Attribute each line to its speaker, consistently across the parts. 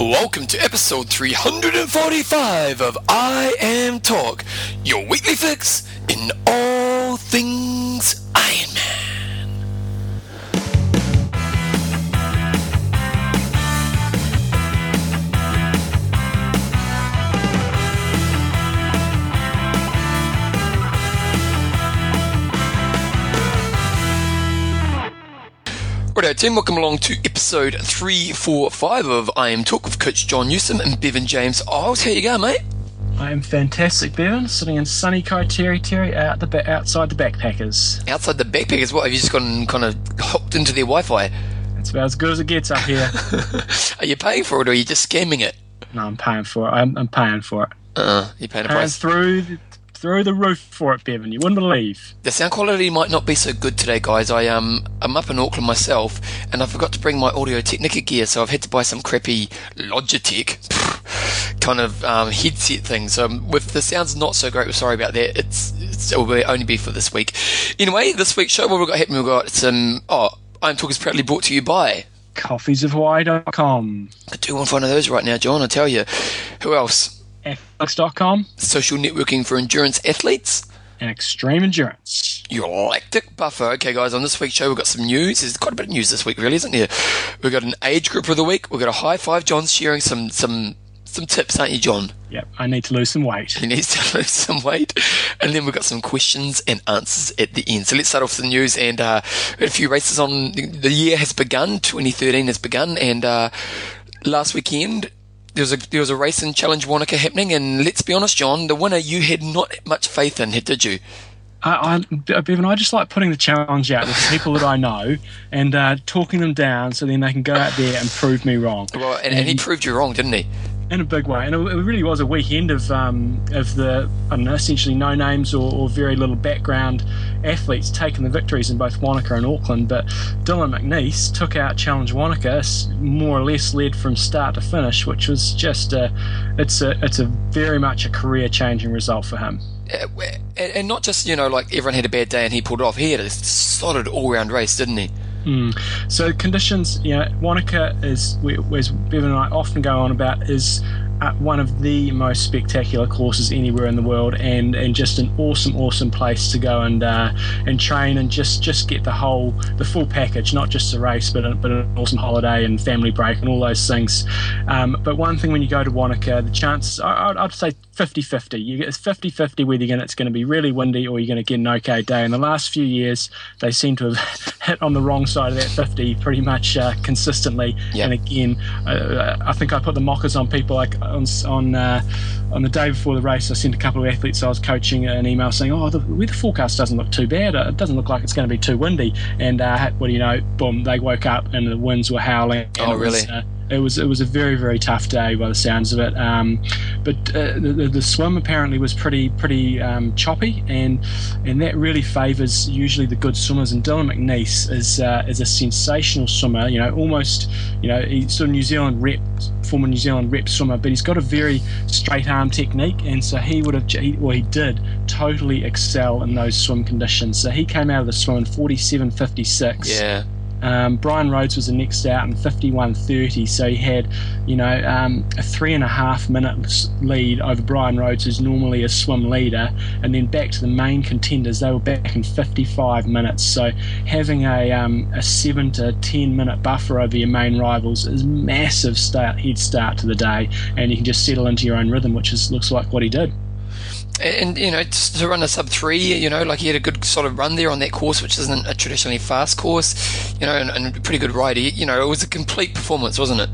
Speaker 1: Welcome to episode 345 of IMTalk, your weekly fix in all things Righto, team, welcome along to episode 345 of IMTalk with Coach John Newsom and Bevan James Eyles. How you going, mate?
Speaker 2: I am fantastic, Bevan. Sitting in sunny Kaiteriteri out the ba- outside the backpackers.
Speaker 1: Outside the backpackers, what, have you just gone kind of hooked into their Wi-Fi?
Speaker 2: It's about as good as it gets up here.
Speaker 1: Are you paying for it or are you just scamming it?
Speaker 2: no, I'm paying for it. I'm, I'm paying for it.
Speaker 1: Uh, you're paying a
Speaker 2: Paying
Speaker 1: price.
Speaker 2: through the, through the roof for it, Bevan. You wouldn't believe.
Speaker 1: The sound quality might not be so good today, guys. I um I'm up in Auckland myself, and I forgot to bring my Audio Technica gear, so I've had to buy some crappy Logitech kind of um, headset thing. So um, if the sound's not so great, we're sorry about that. It's, it's it will be, only be for this week. Anyway, this week's show, what we've got happening, we've got some. Oh, I'm talking is proudly brought to you by.
Speaker 2: Coffeesofhawaii.com.
Speaker 1: I do want one of those right now, John. I tell you. Who else?
Speaker 2: Athlinks.com
Speaker 1: Social networking for endurance athletes.
Speaker 2: and Extreme Endurance.
Speaker 1: Your lactic buffer. Okay, guys, on this week's show, we've got some news. There's quite a bit of news this week, really, isn't there? We've got an age group of the week. We've got a high five. John's sharing some some some tips, aren't you, John?
Speaker 2: Yep, I need to lose some weight.
Speaker 1: He needs to lose some weight. And then we've got some questions and answers at the end. So let's start off with the news. And uh, a few races on. The year has begun. 2013 has begun. And uh, last weekend, there was a there was a race in Challenge Wanaka happening. And let's be honest, John, the winner you had not much faith in, did you?
Speaker 2: I, I, Bevan, I just like putting the challenge out to people that I know and uh, talking them down so then they can go out there and prove me wrong.
Speaker 1: Well, and, and he proved you wrong, didn't he?
Speaker 2: In a big way. And it, really was a weekend of um, of the essentially no names or, or very little background athletes taking the victories in both Wanaka and Auckland. But Dylan McNeice took out Challenge Wanaka, more or less led from start to finish, which was just a it's a it's a very much a career changing result for him.
Speaker 1: Uh, and, and not just you know like everyone had a bad day and he pulled it off. He had a solid all round race, didn't he?
Speaker 2: So conditions, you know, Wanaka is, as Bevan and I often go on about, is uh, one of the most spectacular courses anywhere in the world, and, and just an awesome, awesome place to go and uh, and train and just, just get the whole, the full package, not just a race, but a, but an awesome holiday and family break and all those things. Um, but one thing when you go to Wanaka, the chances, I, I'd, I'd say 50-50. You get it's 50-50 whether you're gonna, it's going to be really windy or you're going to get an okay day. In the last few years, they seem to have hit on the wrong side of that 50 pretty much uh, consistently.
Speaker 1: Yep.
Speaker 2: And again, uh, I think I put the mockers on people like on on uh, on the day before the race. I sent a couple of athletes I was coaching an email saying, "Oh, the weather forecast doesn't look too bad. It doesn't look like it's going to be too windy." And uh, what do you know? Boom! They woke up and the winds were howling. and
Speaker 1: Oh,
Speaker 2: it was,
Speaker 1: really?
Speaker 2: uh, it was it was a very very tough day by the sounds of it. Um, but uh, the, the, swim apparently was pretty pretty um, choppy, and and that really favours usually the good swimmers. And Dylan McNeice is uh, is a sensational swimmer. You know, almost you know he's sort of New Zealand rep former New Zealand rep swimmer, but he's got a very straight arm technique, and so he would have he, well he did totally excel in those swim conditions. So he came out of the swim in 47.56.
Speaker 1: Yeah.
Speaker 2: Um, Bryan Rhodes was the next out in 51.30, so he had, you know, um, a three and a half minutes lead over Bryan Rhodes, who's normally a swim leader, and then back to the main contenders. They were back in 55 minutes, so having a um, a seven to 10 minute buffer over your main rivals is massive start head start to the day, and you can just settle into your own rhythm, which is looks like what he did.
Speaker 1: And you know, to run a sub three, you know, like he had a good sort of run there on that course, which isn't a traditionally fast course, you know, and, and a pretty good ride. You know, it was a complete performance, wasn't it?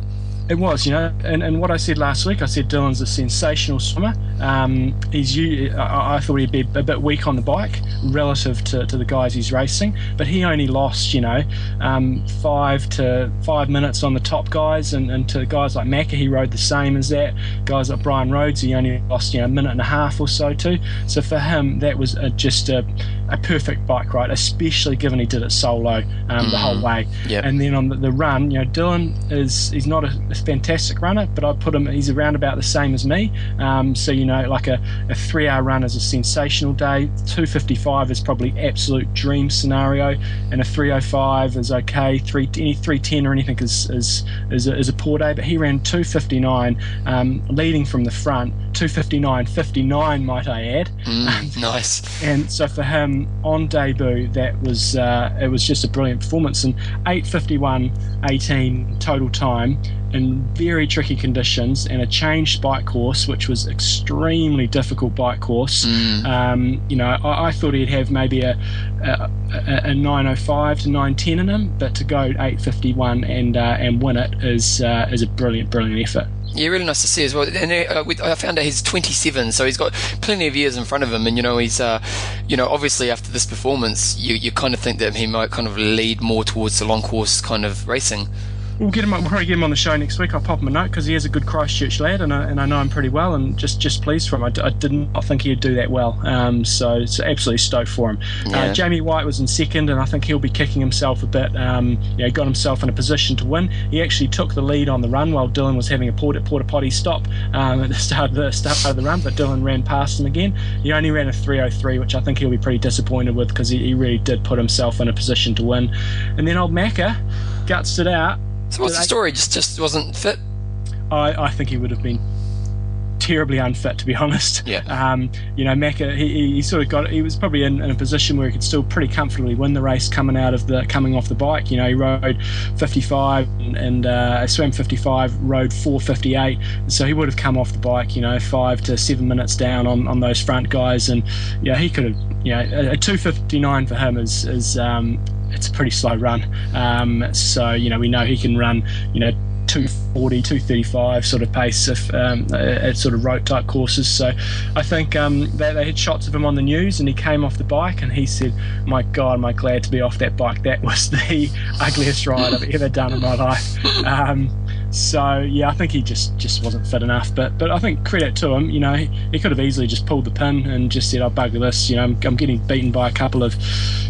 Speaker 2: It was, you know, and, and what I said last week, I said Dylan's a sensational swimmer. Um, he's I, I thought he'd be a bit weak on the bike relative to, to the guys he's racing, but he only lost, you know, um, five to five minutes on the top guys, and, and to guys like Macca, he rode the same as that. Guys like Bryan Rhodes, he only lost, you know, a minute and a half or so too. So for him, that was a, just a, a perfect bike ride, especially given he did it solo um, the whole way.
Speaker 1: Yep.
Speaker 2: And then on the, the run, you know, Dylan is he's not a fantastic runner, but I put him he's around about the same as me. Um, so you know, like a, a three hour run is a sensational day. 255 is probably absolute dream scenario, and a 305 is okay. Three any 310 or anything is is is a, is a poor day. But he ran 259, um, leading from the front. 259 59 might I add.
Speaker 1: Mm, nice.
Speaker 2: And so for him on debut that was uh, it was just a brilliant performance. And 851 18 total time in very tricky conditions and a changed bike course which was extremely difficult bike course. Mm. um, you know I, I, thought he'd have maybe a, a, a, 905 to 910 in him but to go 851 and uh, and win it is uh, is a brilliant brilliant effort
Speaker 1: yeah, really nice to see as well. And uh, with, I found out he's 27, so he's got plenty of years in front of him. And you know, he's, uh, you know, obviously after this performance, you you kind of think that he might kind of lead more towards the long course kind of racing.
Speaker 2: We'll get him. We'll probably get him on the show next week. I'll pop him a note because he is a good Christchurch lad, and I, and I know him pretty well, and just just pleased for him. I, I didn't I think he'd do that well, um, so it's absolutely stoked for him. Uh, yeah. Uh, Jamie White was in second, and I think he'll be kicking himself a bit. Um, you know, got himself in a position to win. He actually took the lead on the run while Dylan was having a porta, porta potty stop um, at the start of the start of the run, but Dylan ran past him again. He only ran a 3:03, which I think he'll be pretty disappointed with because he, he really did put himself in a position to win. And then old Macca guts it out
Speaker 1: so what's the story? Just just wasn't fit.
Speaker 2: I, I think he would have been terribly unfit, to be honest.
Speaker 1: Yeah.
Speaker 2: Um, you know, Macca, he, he, sort of got, he was probably in, in, a position where he could still pretty comfortably win the race coming out of the, coming off the bike. You know, he rode 55 and, and uh, swam 55, rode 458. So he would have come off the bike, you know, five to seven minutes down on, on those front guys. And, yeah, he could have, you know, a, a 259 for him is, is um, it's a pretty slow run. Um, so you know we know he can run you know 240, 235 sort of pace if, um, at sort of rope type courses. So I think um, they, they, had shots of him on the news and he came off the bike and he said, My God, am I glad to be off that bike. That was the ugliest ride I've ever done in my life. Um, so yeah, I think he just just wasn't fit enough. But but I think credit to him. You know, he, he could have easily just pulled the pin and just said, "I'll bugger this." You know, I'm, I'm, getting beaten by a couple of,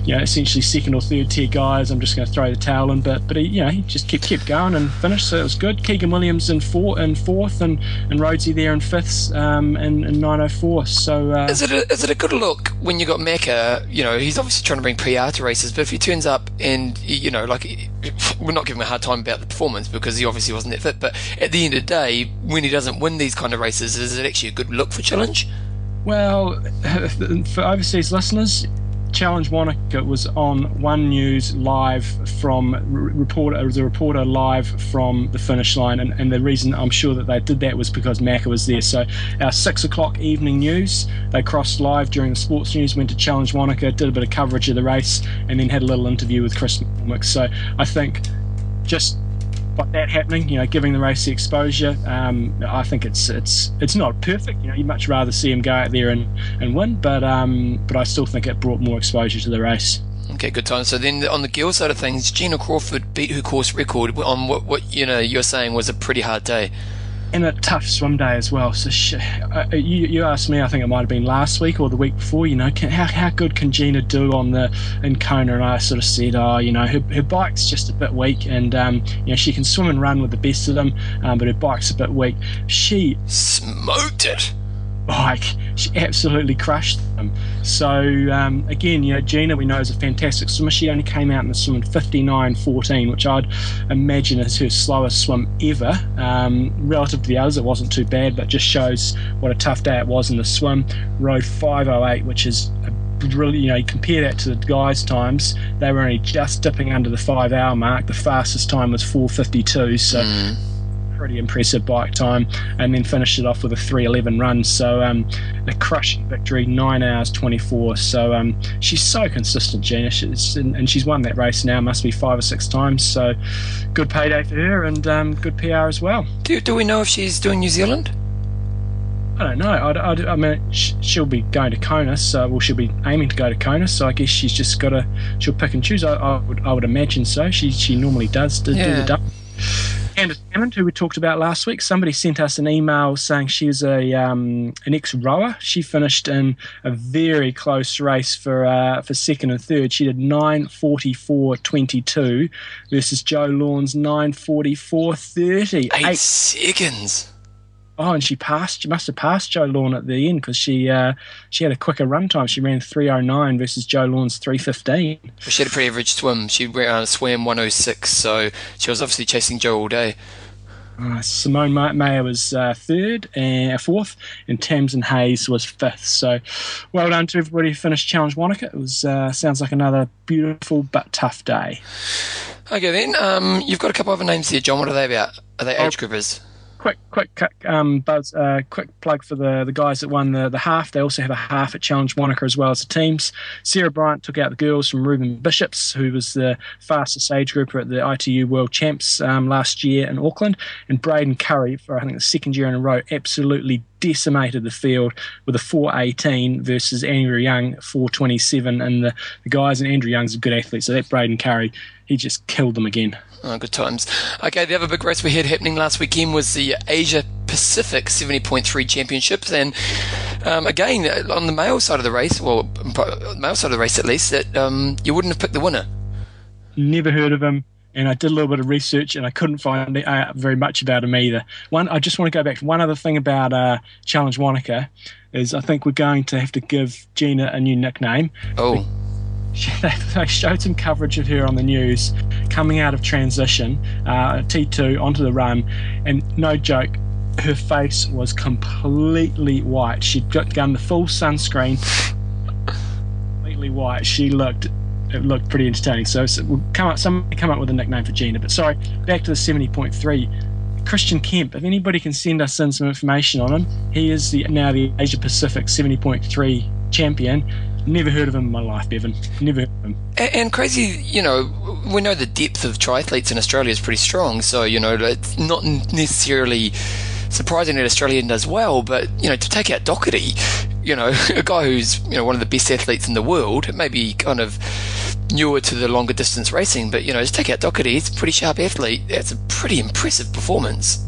Speaker 2: you know, essentially second or third tier guys. I'm just going to throw the towel in. But but he, you know, he just kept kept going and finished. So it was good. Keegan Williams in four in fourth and and Rhodesy there in fifth um, in, in 904. So uh,
Speaker 1: is it a, is it a good look when you got Macca? You know, he's obviously trying to bring PR to races, but if he turns up and you know, like we're not giving him a hard time about the performance because he obviously wasn't that fit. But at the end of the day, when he doesn't win these kind of races, is it actually a good look for Challenge?
Speaker 2: Well, for overseas listeners, Challenge Wanaka was on One News live from reporter the reporter live from the finish line, and, and the reason I'm sure that they did that was because Macca was there. So our six o'clock evening news, they crossed live during the sports news, went to Challenge Wanaka, did a bit of coverage of the race, and then had a little interview with Chris McCormick. So I think just by that happening, you know, giving the race the exposure, um, I think it's it's it's not perfect. You know, you'd much rather see him go out there and, and win, but um, but I still think it brought more exposure to the race.
Speaker 1: Okay, good time. So then on the girl side of things, Gina Crawford beat her course record on what, what you know you're saying was a pretty hard day
Speaker 2: a tough swim day as well. So uh, uh, you, you asked me, I think it might have been last week or the week before. You know, can, how how good can Gina do on the in Kona? And I sort of said, oh, you know, her, her bike's just a bit weak, and um, you know she can swim and run with the best of them, um, but her bike's a bit weak. She
Speaker 1: smoked it
Speaker 2: like she absolutely crushed them. So um, again, you know, Gina we know is a fantastic swimmer. She only came out in the swim 59.14, which I'd imagine is her slowest swim ever. Um, relative to the others, it wasn't too bad, but just shows what a tough day it was in the swim. Rode 508, which is really, you know, you compare that to the guys' times, they were only just dipping under the five hour mark. The fastest time was 452. So. Mm pretty impressive bike time, and then finished it off with a 3:11 run. So um, a crushing victory, nine hours 24. So um, she's so consistent, Gina, she's, and, and, she's won that race now, must be five or six times. So good payday for her, and um, good PR as well.
Speaker 1: Do do we know if she's doing New Zealand?
Speaker 2: I don't know. I, I, I, mean, she'll be going to Kona, so well, she'll be aiming to go to Kona. So I guess she's just got to. She'll pick and choose. I, I would, I would imagine so. She, she normally does do, yeah. do the double. Hammond, who we talked about last week, somebody sent us an email saying she was a um, an ex rower. She finished in a very close race for uh, for second and third. She did nine forty four twenty two versus Jo Lawn's nine forty four thirty.
Speaker 1: Eight, Eight seconds.
Speaker 2: Oh, and she passed. She must have passed Jo Lawn at the end because she uh, she had a quicker run time. She ran 309 versus Jo Lawn's 315. Well,
Speaker 1: she had a pretty average swim. She ran, uh, swam 106, so she was obviously chasing Joe all day.
Speaker 2: Uh, Simone Maier was uh, third and uh, fourth, and Tamsin Hayes was fifth. So, well done to everybody who finished Challenge Wanaka. It was uh, sounds like another beautiful but tough day.
Speaker 1: Okay, then um, you've got a couple other names here, John. What are they about? Are they age oh, groupers?
Speaker 2: Quick, quick um, buzz, uh, quick plug for the, the guys that won the, the half. They also have a half at Challenge Wanaka as well as the teams. Sarah Bryant took out the girls from Reuben Bishops, who was the fastest age grouper at the ITU World Champs um, last year in Auckland, and Braden Currie for I think the second year in a row absolutely decimated the field with a 418 versus Andrew Young 427, and the, the guys and Andrew Young's a good athlete, so that Braden Currie he just killed them again.
Speaker 1: Oh, good times. Okay, the other big race we had happening last weekend was the Asia Pacific 70.3 Championships, and um, again on the male side of the race, well, male side of the race at least, that um, you wouldn't have picked the winner.
Speaker 2: Never heard of him, and I did a little bit of research, and I couldn't find uh, very much about him either. One, I just want to go back to one other thing about uh, Challenge Wanaka is I think we're going to have to give Gina a new nickname.
Speaker 1: Oh
Speaker 2: they showed some coverage of her on the news coming out of transition, uh, T2 onto the run, and no joke, her face was completely white. She'd got done the full sunscreen, completely white. She looked it looked pretty entertaining. So, so we'll come up, somebody come up with a nickname for Gina. But sorry, back to the 70.3. Christian Kemp, if anybody can send us in some information on him, he is the, now the Asia Pacific 70.3 champion. Never heard of him in my life, Bevan. Never heard of him.
Speaker 1: And, and, crazy, you know, we know the depth of triathletes in Australia is pretty strong. So, you know, it's not necessarily surprising that Australian does well, but, you know, to take out Docherty, you know, a guy who's, you know, one of the best athletes in the world, maybe kind of newer to the longer distance racing, but, you know, to take out Docherty, he's a pretty sharp athlete. That's a pretty impressive performance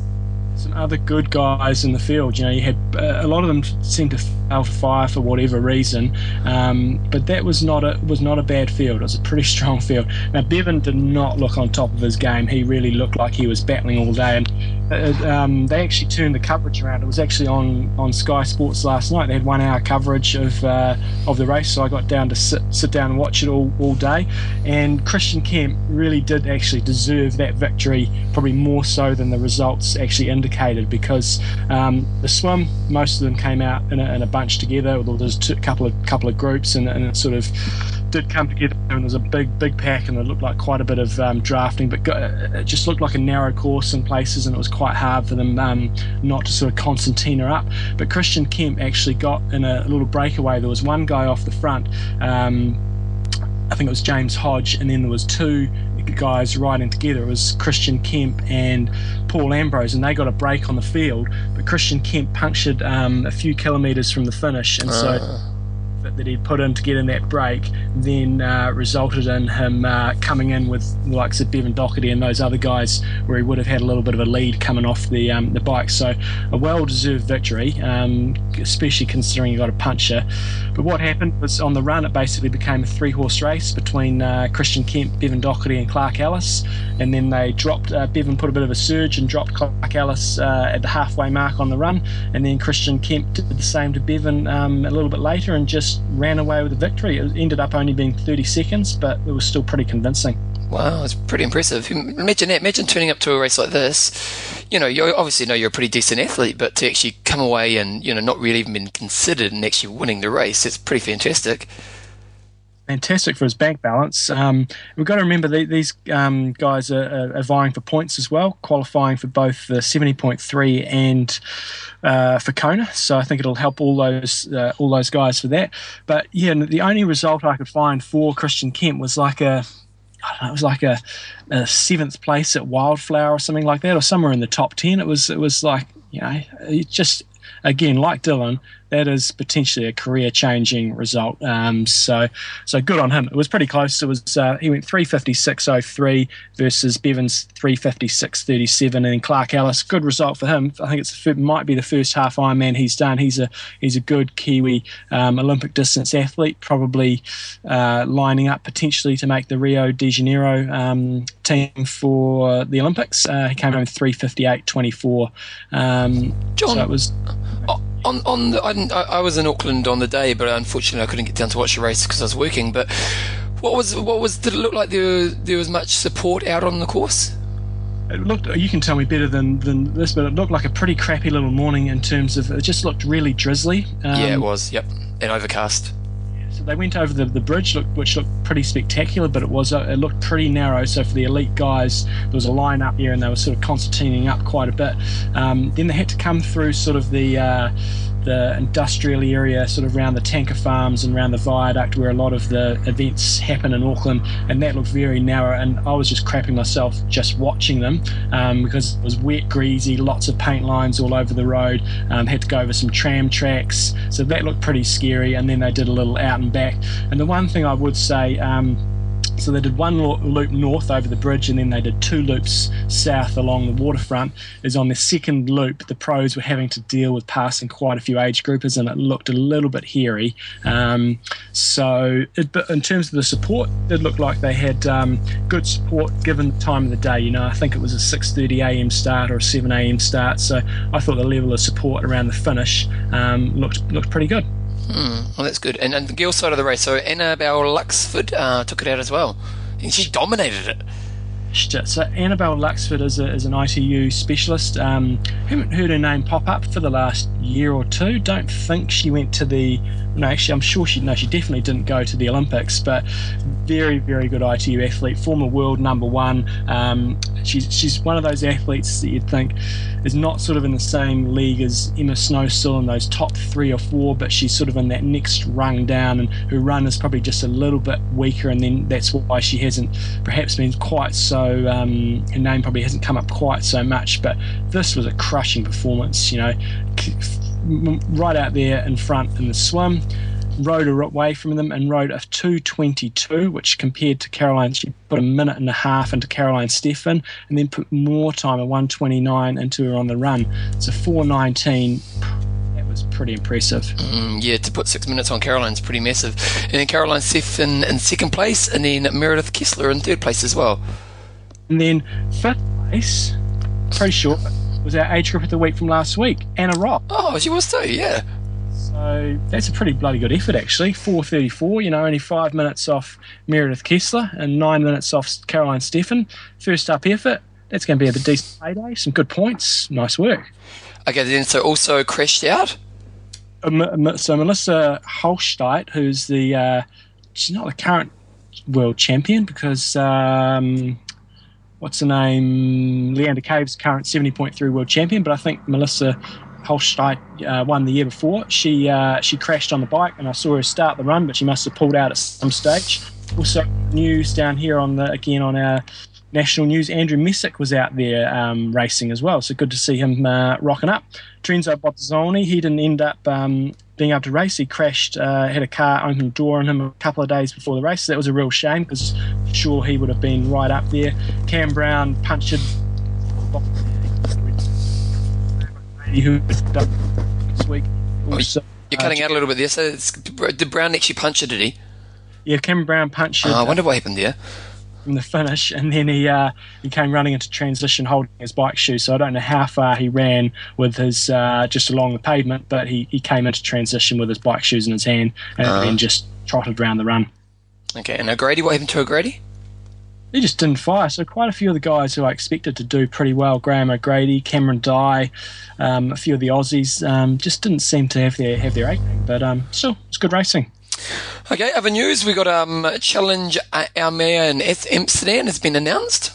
Speaker 2: some other good guys in the field. You know, you had uh, a lot of them seemed to to fire for whatever reason, um, but that was not a was not a bad field. It was a pretty strong field. Now Bevan did not look on top of his game. He really looked like he was battling all day, and uh, um, they actually turned the coverage around. It was actually on, on Sky Sports last night. They had one hour coverage of uh, of the race, so I got down to sit, sit down and watch it all, all day. And Christian Kemp really did actually deserve that victory, probably more so than the results actually indicated, because um, the swim, most of them came out in a, in a bunch together. There was a couple of couple of groups, and, and it sort of did come together and there was a big big pack and it looked like quite a bit of um, drafting but it just looked like a narrow course in places and it was quite hard for them um, not to sort of concertina up but Christian Kemp actually got in a little breakaway there was one guy off the front um, I think it was James Hodge and then there was two guys riding together. It was Christian Kemp and Paul Ambrose, and they got a break on the field. But Christian Kemp punctured um, a few kilometres from the finish, and uh. so effort that he'd put in to get in that break then uh, resulted in him uh, coming in with the likes of Bevan Docherty and those other guys where he would have had a little bit of a lead coming off the um, the bike. So a well-deserved victory, um, especially considering he got a puncher. But what happened was on the run it basically became a three-horse race between uh, Christian Kemp, Bevan Docherty and Clark Ellice and then they dropped uh, Bevan put a bit of a surge and dropped Clark Ellice uh, at the halfway mark on the run and then Christian Kemp did the same to Bevan um, a little bit later and just ran away with the victory. It ended up only being 30 seconds, but it was still pretty convincing.
Speaker 1: Wow, it's pretty impressive. Imagine that. Imagine turning up to a race like this. You know, you obviously know you're a pretty decent athlete, but to actually come away and you know not really even been considered and actually winning the race, it's pretty fantastic
Speaker 2: fantastic for his bank balance. Um, we've got to remember that these um, guys are, are, vying for points as well, qualifying for both the 70.3 and uh, for Kona. So I think it'll help all those uh, all those guys for that. But yeah, the only result I could find for Christian Kemp was like a Know, it was like a, a, seventh place at Wildflower or something like that, or somewhere in the top ten. It was it was like you know, just again like Dylan, that is potentially a career-changing result. Um, so, so good on him. It was pretty close. It was uh, he went 356.03 versus Bevan's 356.37, and then Clark Ellice, good result for him. I think it's might be the first half Ironman he's done. He's a he's a good Kiwi um, Olympic distance athlete, probably uh, lining up potentially to make the Rio de Janeiro um, team for the Olympics. Uh, he came home 358.24. Um,
Speaker 1: John,
Speaker 2: so it was
Speaker 1: on on the, I, I, was in Auckland on the day, but unfortunately I couldn't get down to watch the race because I was working. But what was what was did it look like there there was much support out on the course?
Speaker 2: It looked. You can tell me better than, than this, but it looked like a pretty crappy little morning in terms of it. Just looked really drizzly.
Speaker 1: Um, yeah, it was. Yep, and overcast.
Speaker 2: They went over the, the bridge, which looked pretty spectacular, but it was uh, it looked pretty narrow. So for the elite guys, there was a line up here, and they were sort of concertining up quite a bit. Um, then they had to come through sort of the uh, the industrial area, sort of around the tanker farms and around the viaduct where a lot of the events happen in Auckland, and that looked very narrow. And I was just crapping myself just watching them um, because it was wet, greasy, lots of paint lines all over the road. Um, had to go over some tram tracks, so that looked pretty scary. And then they did a little out and back. And the one thing I would say. Um, so they did one loop north over the bridge and then they did two loops south along the waterfront. Is on the second loop, the pros were having to deal with passing quite a few age groupers and it looked a little bit hairy. Um, so, it, in terms of the support, it looked like they had um, good support given the time of the day. You know, I think it was a 6:30 a.m. start or a 7 a.m. start. So I thought the level of support around the finish um, looked looked pretty good.
Speaker 1: Hmm, well, that's good. And, and the girls' side of the race, so Annabel Luxford uh, took it out as well. And she dominated it.
Speaker 2: So Annabel Luxford is, a, is an ITU specialist. Um, haven't heard her name pop up for the last year or two. Don't think she went to the. No, actually, I'm sure she. No, she definitely didn't go to the Olympics. But very, very good ITU athlete, former world number one. Um, she's she's one of those athletes that you'd think is not sort of in the same league as Emma Snow still in those top three or four, but she's sort of in that next rung down, and her run is probably just a little bit weaker, and then that's why she hasn't perhaps been quite so. Um, her name probably hasn't come up quite so much, but this was a crushing performance. You know, right out there in front in the swim rode away from them and rode a 222, which compared to Caroline, she put a minute and a half into Caroline Steffen and then put more time, a 129, into her on the run. So 419 That was pretty impressive.
Speaker 1: Mm, yeah, to put six minutes on Caroline's pretty massive. And then Caroline Steffen in, in second place, and then Meredith Kessler in third place as well.
Speaker 2: And then fifth place, pretty sure, was our age group of the week from last week, Anna Rock.
Speaker 1: Oh, she was too, yeah.
Speaker 2: So that's a pretty bloody good effort, actually. 4.34, you know, only five minutes off Meredith Kessler and nine minutes off Caroline Steffen. First up effort. That's going to be a decent payday. Some good points. Nice work.
Speaker 1: Okay, then so also crashed out?
Speaker 2: Um, so Melissa Hauschildt, who's the, uh, she's not the current world champion because, um, what's her name? Leanda Cave's current 70.3 world champion, but I think Melissa Hauschildt uh, won the year before. She uh, she crashed on the bike, and I saw her start the run, but she must have pulled out at some stage. Also, news down here on the again on our national news. Andrew Messick was out there um, racing as well, so good to see him uh, rocking up. Terenzo Bozzone, he didn't end up um, being able to race. He crashed, uh, had a car open the door on him a couple of days before the race. So that was a real shame because sure he would have been right up there. Cam Brown punctured who this week.
Speaker 1: Also, You're cutting uh, out a little bit there. So did Brown actually punch it? Did he?
Speaker 2: Yeah, Cam Brown punched it.
Speaker 1: Oh, I wonder what happened there.
Speaker 2: From the finish, and then he uh, he came running into transition holding his bike shoe. So I don't know how far he ran with his uh, just along the pavement, but he, he came into transition with his bike shoes in his hand and uh. then just trotted around the run.
Speaker 1: Okay, and O'Grady, what happened to O'Grady?
Speaker 2: he just didn't fire. So quite a few of the guys who I expected to do pretty well, Graham O'Grady, Cameron Dye, um, a few of the Aussies, um, just didn't seem to have their have their acting. But um, still, it's good racing.
Speaker 1: Okay, other news: we got um challenge Almere in Amsterdam has been announced.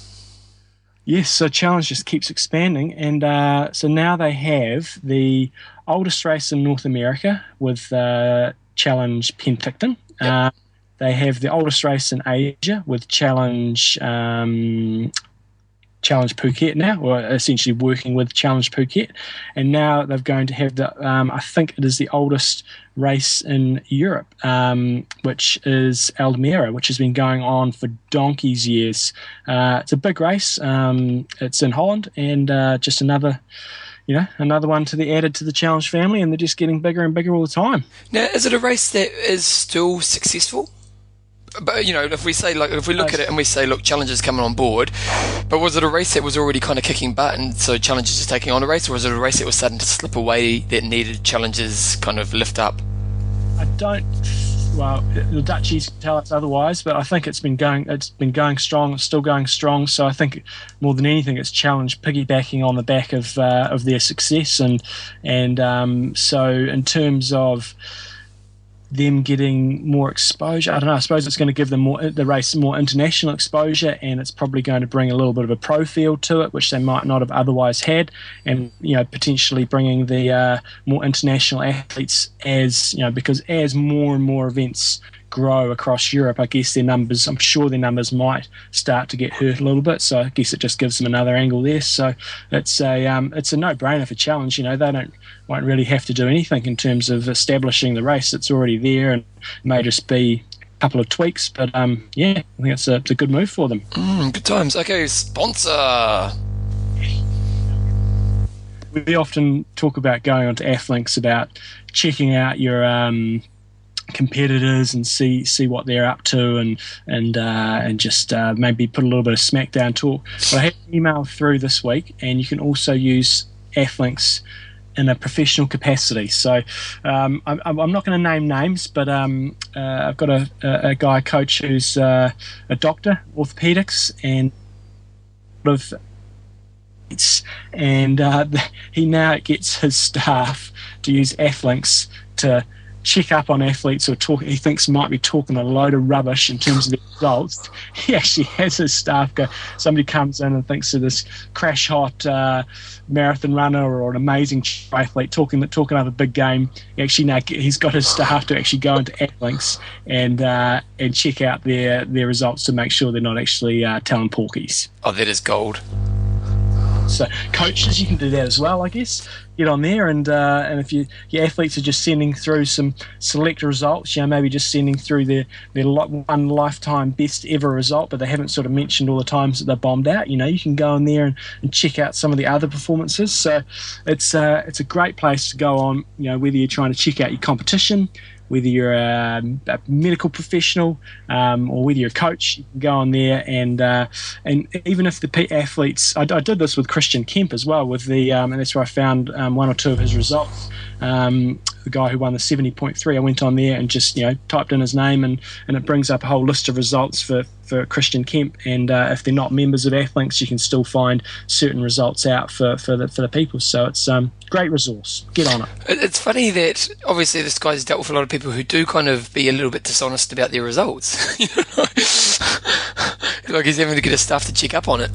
Speaker 2: Yes, so challenge just keeps expanding, and uh, so now they have the oldest race in North America with uh, Challenge Penticton. Yep. Uh, they have the oldest race in Asia with Challenge um, Challenge Phuket now, or essentially working with Challenge Phuket, and now they're going to have the. Um, I think it is the oldest race in Europe, um, which is Almere, which has been going on for donkey's years. Uh, it's a big race. Um, it's in Holland, and uh, just another. You know, another one to the added to the challenge family, and they're just getting bigger and bigger all the time.
Speaker 1: Now, is it a race that is still successful? But you know, if we say like if we look at it and we say, look, Challenger's coming on board, but was it a race that was already kind of kicking butt, and so Challenger's just taking on a race, or was it a race that was starting to slip away that needed Challenger's kind of lift up?
Speaker 2: I don't. Well, the Dutchies tell us otherwise, but I think it's been going. It's been going strong. It's still going strong. So I think more than anything, it's challenge piggybacking on the back of uh, of their success, and and um, so in terms of them getting more exposure. I don't know. I suppose it's going to give them more the race more international exposure, and it's probably going to bring a little bit of a pro feel to it, which they might not have otherwise had, and you know potentially bringing the uh, more international athletes as you know because as more and more events grow across Europe, I guess their numbers, I'm sure their numbers might start to get hurt a little bit. So I guess it just gives them another angle there. So it's a um, it's a no brainer for challenge. You know, they don't won't really have to do anything in terms of establishing the race. It's already there and may just be a couple of tweaks. But um, yeah, I think it's a, it's a good move for them.
Speaker 1: Mm, good times. Okay, sponsor.
Speaker 2: We often talk about going onto Athlinks about checking out your um, competitors and see see what they're up to and and uh, and just uh, maybe put a little bit of SmackDown talk. But I had an email through this week, and you can also use Athlinks in a professional capacity. So um, I'm, I'm, not going to name names, but um, uh, I've got a, a, guy coach who's uh, a doctor, orthopedics, and of and uh, he now gets his staff to use Athlinks to check up on athletes who talk, he thinks might be talking a load of rubbish in terms of the results. He actually has his staff go. Somebody comes in and thinks of this crash hot uh, marathon runner or an amazing athlete talking talking up a big game. He actually now he's got his staff to actually go into Athlinks and uh, and check out their their results to make sure they're not actually uh, telling porkies.
Speaker 1: Oh, that is gold.
Speaker 2: So coaches, you can do that as well, I guess. Get on there, and uh, and if you, your athletes are just sending through some select results, you know, maybe just sending through their their one lifetime best ever result, but they haven't sort of mentioned all the times that they bombed out. You know, you can go in there and, and check out some of the other performances. So it's uh, it's a great place to go on. You know, whether you're trying to check out your competition, whether you're a, a medical professional um, or whether you're a coach, you can go on there and uh, and even if the athletes, I, I, did this with Christian Kemp as well with the, um, and that's where I found um, one or two of his results. Um, the guy who won the 70.3, I went on there and just you know typed in his name and, and it brings up a whole list of results for, for Christian Kemp. And uh, if they're not members of Athlinks, you can still find certain results out for, for the for the people. So it's um great resource. Get on it.
Speaker 1: It's funny that obviously this guy's dealt with a lot of people who do kind of be a little bit dishonest about their results. like he's having to get his staff to check up on it.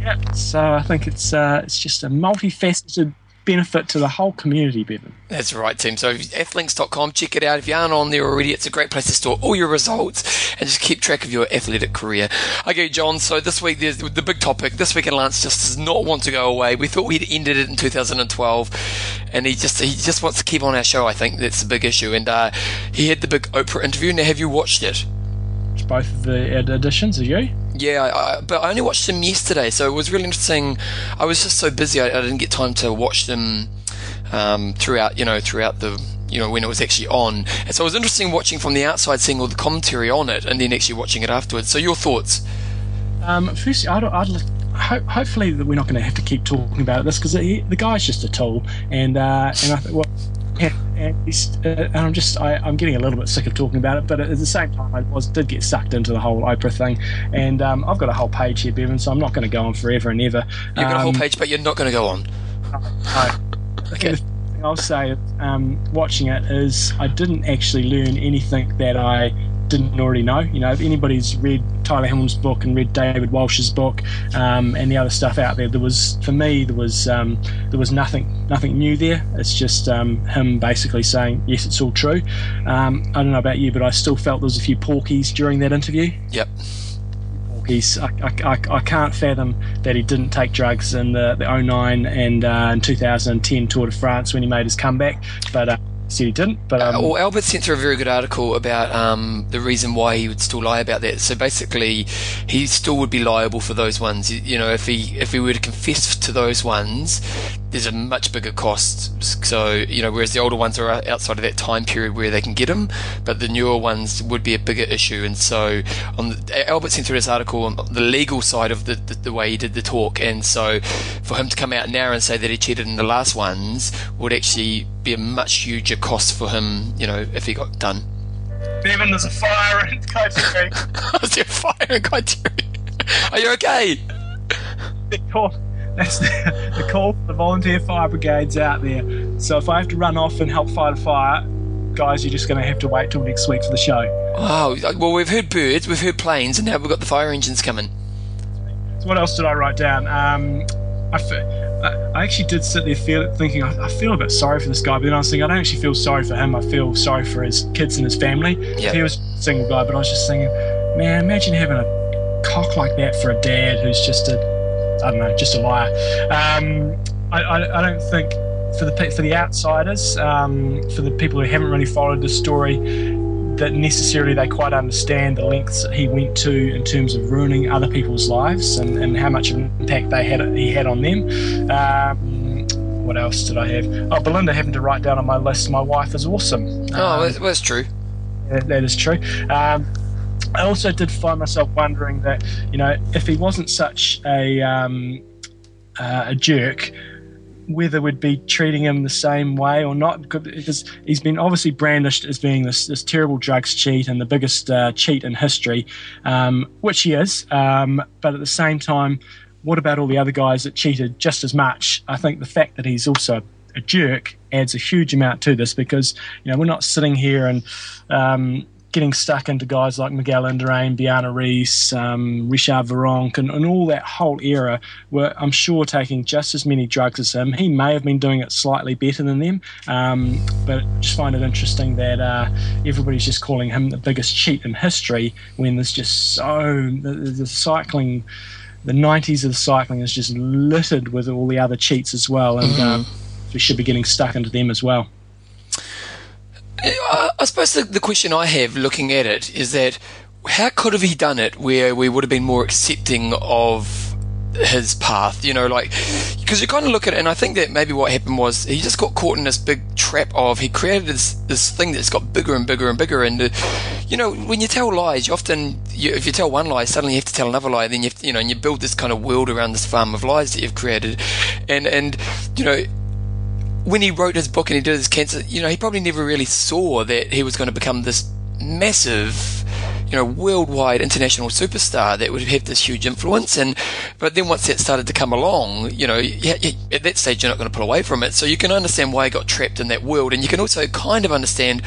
Speaker 2: Yeah, so I think it's uh, it's just a multifaceted benefit to the whole community, Bevan.
Speaker 1: That's right, team. So athlinks.com, check it out. If you aren't on there already, it's a great place to store all your results and just keep track of your athletic career. Okay, John, so this week there's the big topic. This week in Lance just does not want to go away. We thought we'd ended it in 2012 and he just he just wants to keep on our show, I think. That's the big issue. And uh, he had the big Oprah interview. Now, have you watched it?
Speaker 2: both of the editions, are you?
Speaker 1: Yeah, I, but I only watched them yesterday, so it was really interesting. I was just so busy, I, I didn't get time to watch them um, throughout, you know, throughout the, you know, when it was actually on. And so it was interesting watching from the outside, seeing all the commentary on it, and then actually watching it afterwards. So your thoughts?
Speaker 2: Um, firstly, I'd, I'd ho- hopefully that we're not going to have to keep talking about this because the guy's just a tool, and uh, and I think well and, uh, and I'm just I, am getting a little bit sick of talking about it, but at the same time, I was did get sucked into the whole Oprah thing, and um, I've got a whole page here, Bevan, so I'm not going to go on forever and ever.
Speaker 1: You've got um, a whole um, page, but you're not going to go on.
Speaker 2: I, okay. I'll say, um, watching it is I didn't actually learn anything that I didn't already know. You know, if anybody's read Tyler Hamilton's book and read David Walsh's book um, and the other stuff out there, there was for me there was um, there was nothing nothing new there. It's just um, him basically saying yes, it's all true. Um, I don't know about you, but I still felt there was a few porkies during that interview.
Speaker 1: Yep.
Speaker 2: he's I, I, I can't fathom that he didn't take drugs in the, the 09 and uh, in 2010 Tour de France when he made his comeback. But uh, said he didn't. But um,
Speaker 1: uh, well, Albert sent through a very good article about um, the reason why he would still lie about that. So basically, he still would be liable for those ones. You know, if he if he were to confess to those ones, there's a much bigger cost. So you know, whereas the older ones are outside of that time period where they can get them, but the newer ones would be a bigger issue. And so, on the, Albert sent through this article on the legal side of the, the, the way he did the talk, and so for him to come out now and say that he cheated in the last ones would actually be a much huger cost for him. You know, if he got done.
Speaker 2: Bevan, there's a fire in Kaiteri.
Speaker 1: Is there a fire in Kaiteri? Are you okay?
Speaker 2: That's the, the call for the volunteer fire brigades out there. So if I have to run off and help fight a fire, guys, you're just going to have to wait till next week for the show.
Speaker 1: Oh, well, we've heard birds, we've heard planes, and now we've got the fire engines coming.
Speaker 2: So what else did I write down? Um, I, I actually did sit there feel, thinking, I, I, feel a bit sorry for this guy, but then I was thinking, I don't actually feel sorry for him. I feel sorry for his kids and his family. Yep. He was a single guy, but I was just thinking, man, imagine having a cock like that for a dad who's just a I don't know, just a liar. Um, I, I, I, don't think for the for the outsiders, um, for the people who haven't really followed the story, that necessarily they quite understand the lengths that he went to in terms of ruining other people's lives and, and how much of an impact they had he had on them. Um, what else did I have? Oh, Belinda having to write down on my list. My wife is awesome.
Speaker 1: Oh, um, that's true.
Speaker 2: that, that is true. Um, I also did find myself wondering that, you know, if he wasn't such a um, uh, a jerk, whether we'd be treating him the same way or not, because he's been obviously brandished as being this, this terrible drugs cheat and the biggest uh, cheat in history, um, which he is. Um, but at the same time, what about all the other guys that cheated just as much? I think the fact that he's also a jerk adds a huge amount to this because you know we're not sitting here and um, getting stuck into guys like Miguel Indurain, Bjarne Riis, um, Richard Virenque, and, and, all that whole era were, I'm sure, taking just as many drugs as him. He may have been doing it slightly better than them, um, but just find it interesting that uh, everybody's just calling him the biggest cheat in history when there's just so the, the cycling. The 90s of the cycling is just littered with all the other cheats as well, and um, we should be getting stuck into them as well.
Speaker 1: I suppose the, the question I have looking at it is that how could have he done it where we would have been more accepting of his path, you know, like, because you kind of look at it, and I think that maybe what happened was he just got caught in this big trap of he created this, this thing that's got bigger and bigger and bigger. And, uh, you know, when you tell lies, you often, you, if you tell one lie, suddenly you have to tell another lie, then you, have to, you know, and you build this kind of world around this farm of lies that you've created. And, and, you know, when he wrote his book and he did his cancer, you know, he probably never really saw that he was going to become this massive, you know, worldwide international superstar that would have this huge influence. And but then once that started to come along, you know, at that stage you're not going to pull away from it. So you can understand why he got trapped in that world, and you can also kind of understand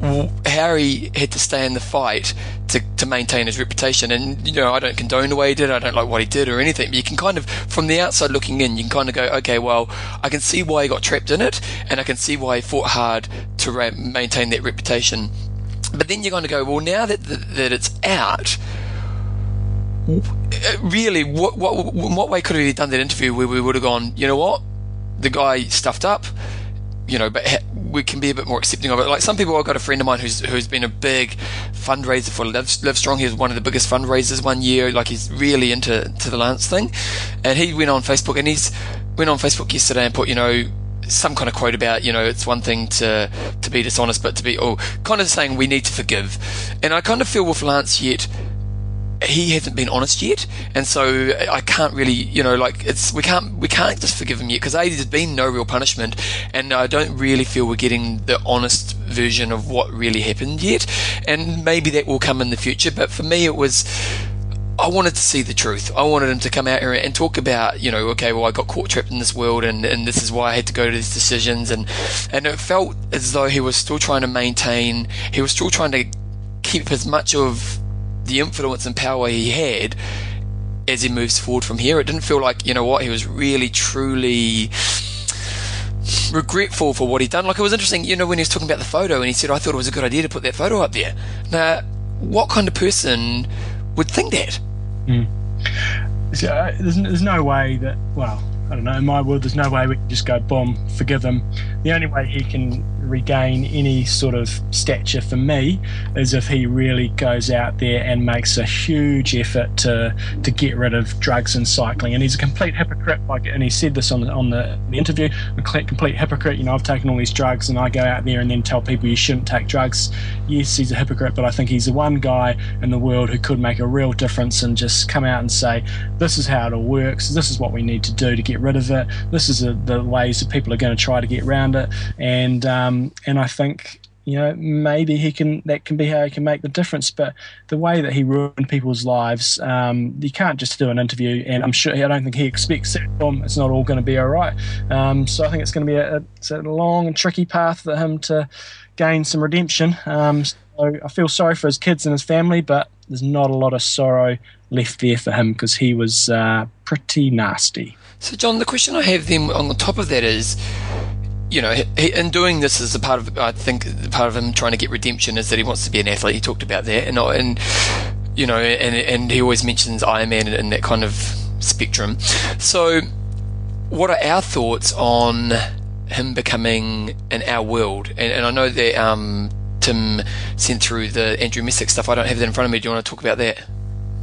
Speaker 1: Harry had to stay in the fight to, to maintain his reputation. And, you know, I don't condone the way he did, I don't like what he did or anything, but you can kind of, from the outside looking in, you can kind of go, okay, well, I can see why he got trapped in it, and I can see why he fought hard to ra- maintain that reputation. But then you're going to go, well, now that, that, that it's out, uh, really, what, what, what way could he have done that interview where we would have gone, you know what? The guy stuffed up, you know, but eh, we can be a bit more accepting of it. Like some people, I've got a friend of mine who's who's been a big fundraiser for Live, Live Strong. He was one of the biggest fundraisers one year. Like he's really into to the Lance thing, and he went on Facebook and he's went on Facebook yesterday and put you know some kind of quote about you know it's one thing to to be dishonest, but to be oh kind of saying we need to forgive, and I kind of feel with Lance yet he hasn't been honest yet, and so I can't really, you know, like it's we can't we can't just forgive him yet because there's been no real punishment, and I don't really feel we're getting the honest version of what really happened yet, and maybe that will come in the future. But for me, it was. I wanted to see the truth. I wanted him to come out here and talk about, you know, okay, well, I got caught trapped in this world, and, and this is why I had to go to these decisions, and and it felt as though he was still trying to maintain, he was still trying to keep as much of the influence and power he had as he moves forward from here. It didn't feel like, you know what, he was really, truly regretful for what he'd done. Like, it was interesting, you know, when he was talking about the photo and he said, I thought it was a good idea to put that photo up there. Now, what kind of person would think that?
Speaker 2: Mm. Uh, there's, there's no way that, well, I don't know, in my world, there's no way we can just go, boom, forgive him. The only way he can regain any sort of stature for me is if he really goes out there and makes a huge effort to to get rid of drugs and cycling. And he's a complete hypocrite. Like, and he said this on the, on the, interview. A complete hypocrite. You know, I've taken all these drugs, and I go out there and then tell people you shouldn't take drugs. Yes, he's a hypocrite, but I think he's the one guy in the world who could make a real difference and just come out and say, "This is how it all works. This is what we need to do to get rid of it. This is a, the ways that people are going to try to get around it." And um, and I think you know maybe he can that can be how he can make the difference. But the way that he ruined people's lives, um, you can't just do an interview. And I'm sure I don't think he expects it. It's not all going to be all right. Um, so I think it's going to be a, a, long and tricky path for him to gain some redemption. Um, so I feel sorry for his kids and his family, but there's not a lot of sorrow left there for him because he was uh, pretty nasty.
Speaker 1: So, John, the question I have then on the top of that is you know, he, in doing this as a part of, I think, part of him trying to get redemption is that he wants to be an athlete. He talked about that, and and you know, and and he always mentions Ironman in, in that kind of spectrum. So, what are our thoughts on him becoming in our world? And, and I know that um, Tim sent through the Andrew Messick stuff. I don't have that in front of me. Do you want to talk about that?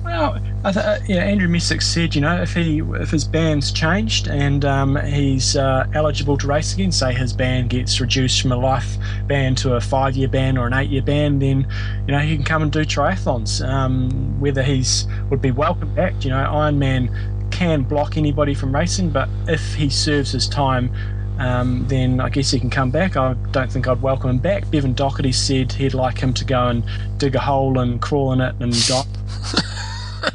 Speaker 2: Well, th- uh, yeah, Andrew Messick said, you know, if he if his ban's changed and um, he's uh, eligible to race again, say his ban gets reduced from a life ban to a five year ban or an eight year ban, then you know he can come and do triathlons. Um, whether he's would be welcome back, you know, Ironman can block anybody from racing, but if he serves his time um, then I guess he can come back. I don't think I'd welcome him back. Bevan Docherty said he'd like him to go and dig a hole and crawl in it and die.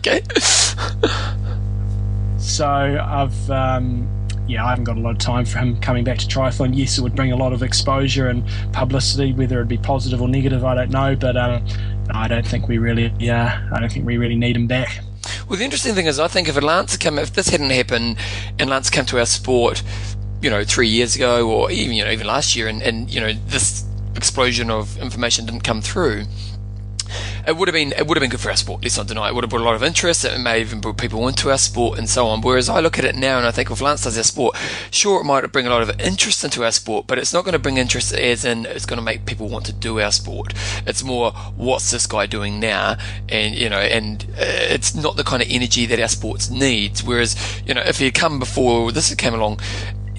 Speaker 1: Okay.
Speaker 2: so I've. Um, yeah, I haven't got a lot of time for him coming back to triathlon. Yes, it would bring a lot of exposure and publicity, whether it'd be positive or negative, I don't know. But um, I don't think we really, yeah, I don't think we really need him back.
Speaker 1: Well, the interesting thing is, I think if Lance come, if this hadn't happened, and Lance came to our sport, you know, three years ago, or even you know, even last year, and, and you know, this explosion of information didn't come through, it would have been it would have been good for our sport. Let's not deny it. it would have brought a lot of interest. It may even brought people into our sport and so on. Whereas I look at it now and I think if Lance does our sport, sure it might bring a lot of interest into our sport, but it's not going to bring interest as in it's going to make people want to do our sport. It's more what's this guy doing now, and you know, and uh, it's not the kind of energy that our sports needs. Whereas you know, if he had come before this came along,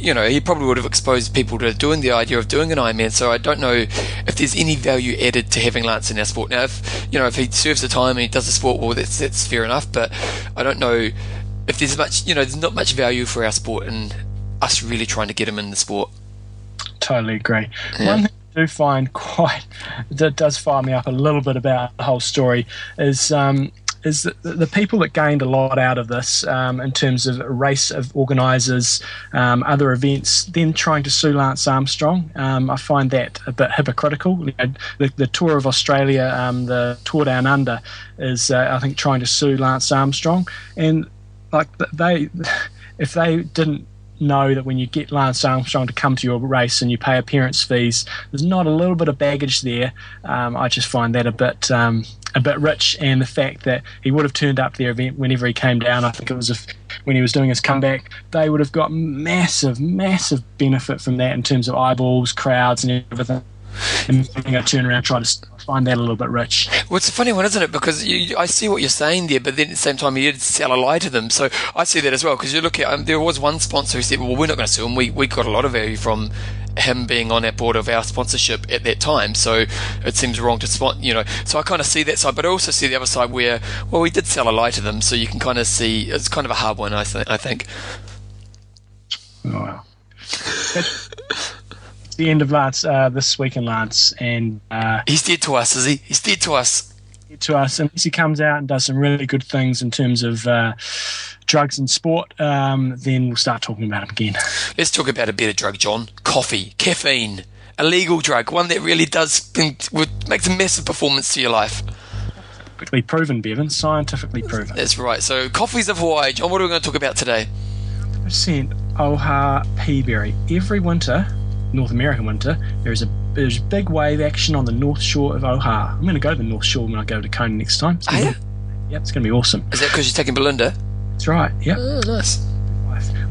Speaker 1: you know, he probably would have exposed people to doing the idea of doing an Ironman. So I don't know if there's any value added to having Lance in our sport. Now, if you know, if he serves the time and he does the sport, well, that's that's fair enough. But I don't know if there's much, you know, there's not much value for our sport and us really trying to get him in the sport.
Speaker 2: Totally agree. Yeah. One thing I do find quite that does fire me up a little bit about the whole story is um, is that the people that gained a lot out of this um, in terms of race of organisers, um, other events, then trying to sue Lance Armstrong. Um, I find that a bit hypocritical. You know, the, the, Tour of Australia, um, the Tour Down Under, is uh, I think trying to sue Lance Armstrong, and like they, if they didn't know that when you get Lance Armstrong to come to your race and you pay appearance fees, there's not a little bit of baggage there. Um, I just find that a bit um, a bit rich, and the fact that he would have turned up their event whenever he came down. I think it was when he was doing his comeback. They would have got massive, massive benefit from that in terms of eyeballs, crowds, and everything. And having a turn around, try to find that a little bit rich.
Speaker 1: Well, it's a funny one, isn't it? Because you, I see what you're saying there, but then at the same time, you did sell a lie to them. So I see that as well. Because you look at, um, there was one sponsor who said, "Well, we're not going to sue him. We we got a lot of value from him being on our board of our sponsorship at that time. So it seems wrong to spot, you know. So I kind of see that side, but I also see the other side where, well, we did sell a lie to them, so you can kind of see it's kind of a hard one, I, th- I think.
Speaker 2: Oh, wow. the end of Lance uh, this week in Lance, and uh,
Speaker 1: he's dead to us, is he? He's dead to us.
Speaker 2: To us, unless he comes out and does some really good things in terms of uh, drugs and sport, um, then we'll start talking about him again.
Speaker 1: Let's talk about a better drug, John. Coffee, caffeine, a legal drug, one that really does makes a massive performance to your life.
Speaker 2: Scientifically proven, Bevan. Scientifically proven.
Speaker 1: That's right. So, coffees of Hawaii, John. What are we going to talk about today?
Speaker 2: Percent Oahu peaberry. Every winter, North American winter, there is a there's big wave action on the north shore of Oahu. I'm going to go to the north shore when I go to Kona next time.
Speaker 1: Are you?
Speaker 2: Yep, it's going to be awesome.
Speaker 1: Is that because you're taking Belinda?
Speaker 2: That's right. Yep.
Speaker 1: Oh, nice.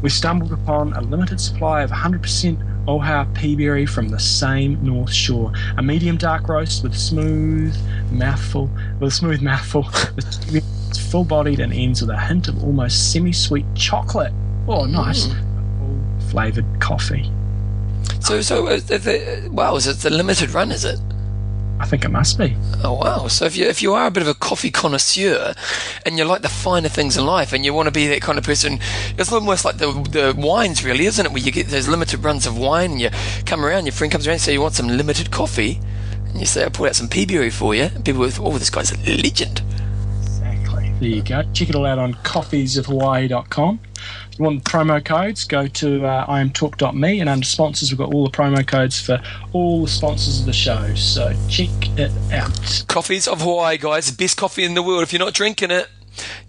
Speaker 2: We stumbled upon a limited supply of 100% Oahu peaberry from the same North Shore. A medium dark roast with smooth mouthful, with a smooth mouthful. it's full-bodied and ends with a hint of almost semi-sweet chocolate. Oh, nice.
Speaker 1: Mm.
Speaker 2: Flavored coffee.
Speaker 1: So, so uh, the, wow, is it the limited run? Is it?
Speaker 2: I think it must be.
Speaker 1: Oh wow! So if you if you are a bit of a coffee connoisseur, and you like the finer things in life, and you want to be that kind of person, it's almost like the the wines, really, isn't it? Where you get those limited runs of wine, and you come around, your friend comes around and say you want some limited coffee, and you say I pull out some peaberry for you, and people, go, oh, this guy's a legend.
Speaker 2: Exactly. There you go. Check it all out on coffeesofhawaii.com. If you want promo codes, go to uh, imtalk.me and under sponsors, we've got all the promo codes for all the sponsors of the show. So check it out.
Speaker 1: Coffees of Hawaii, guys. Best coffee in the world. If you're not drinking it,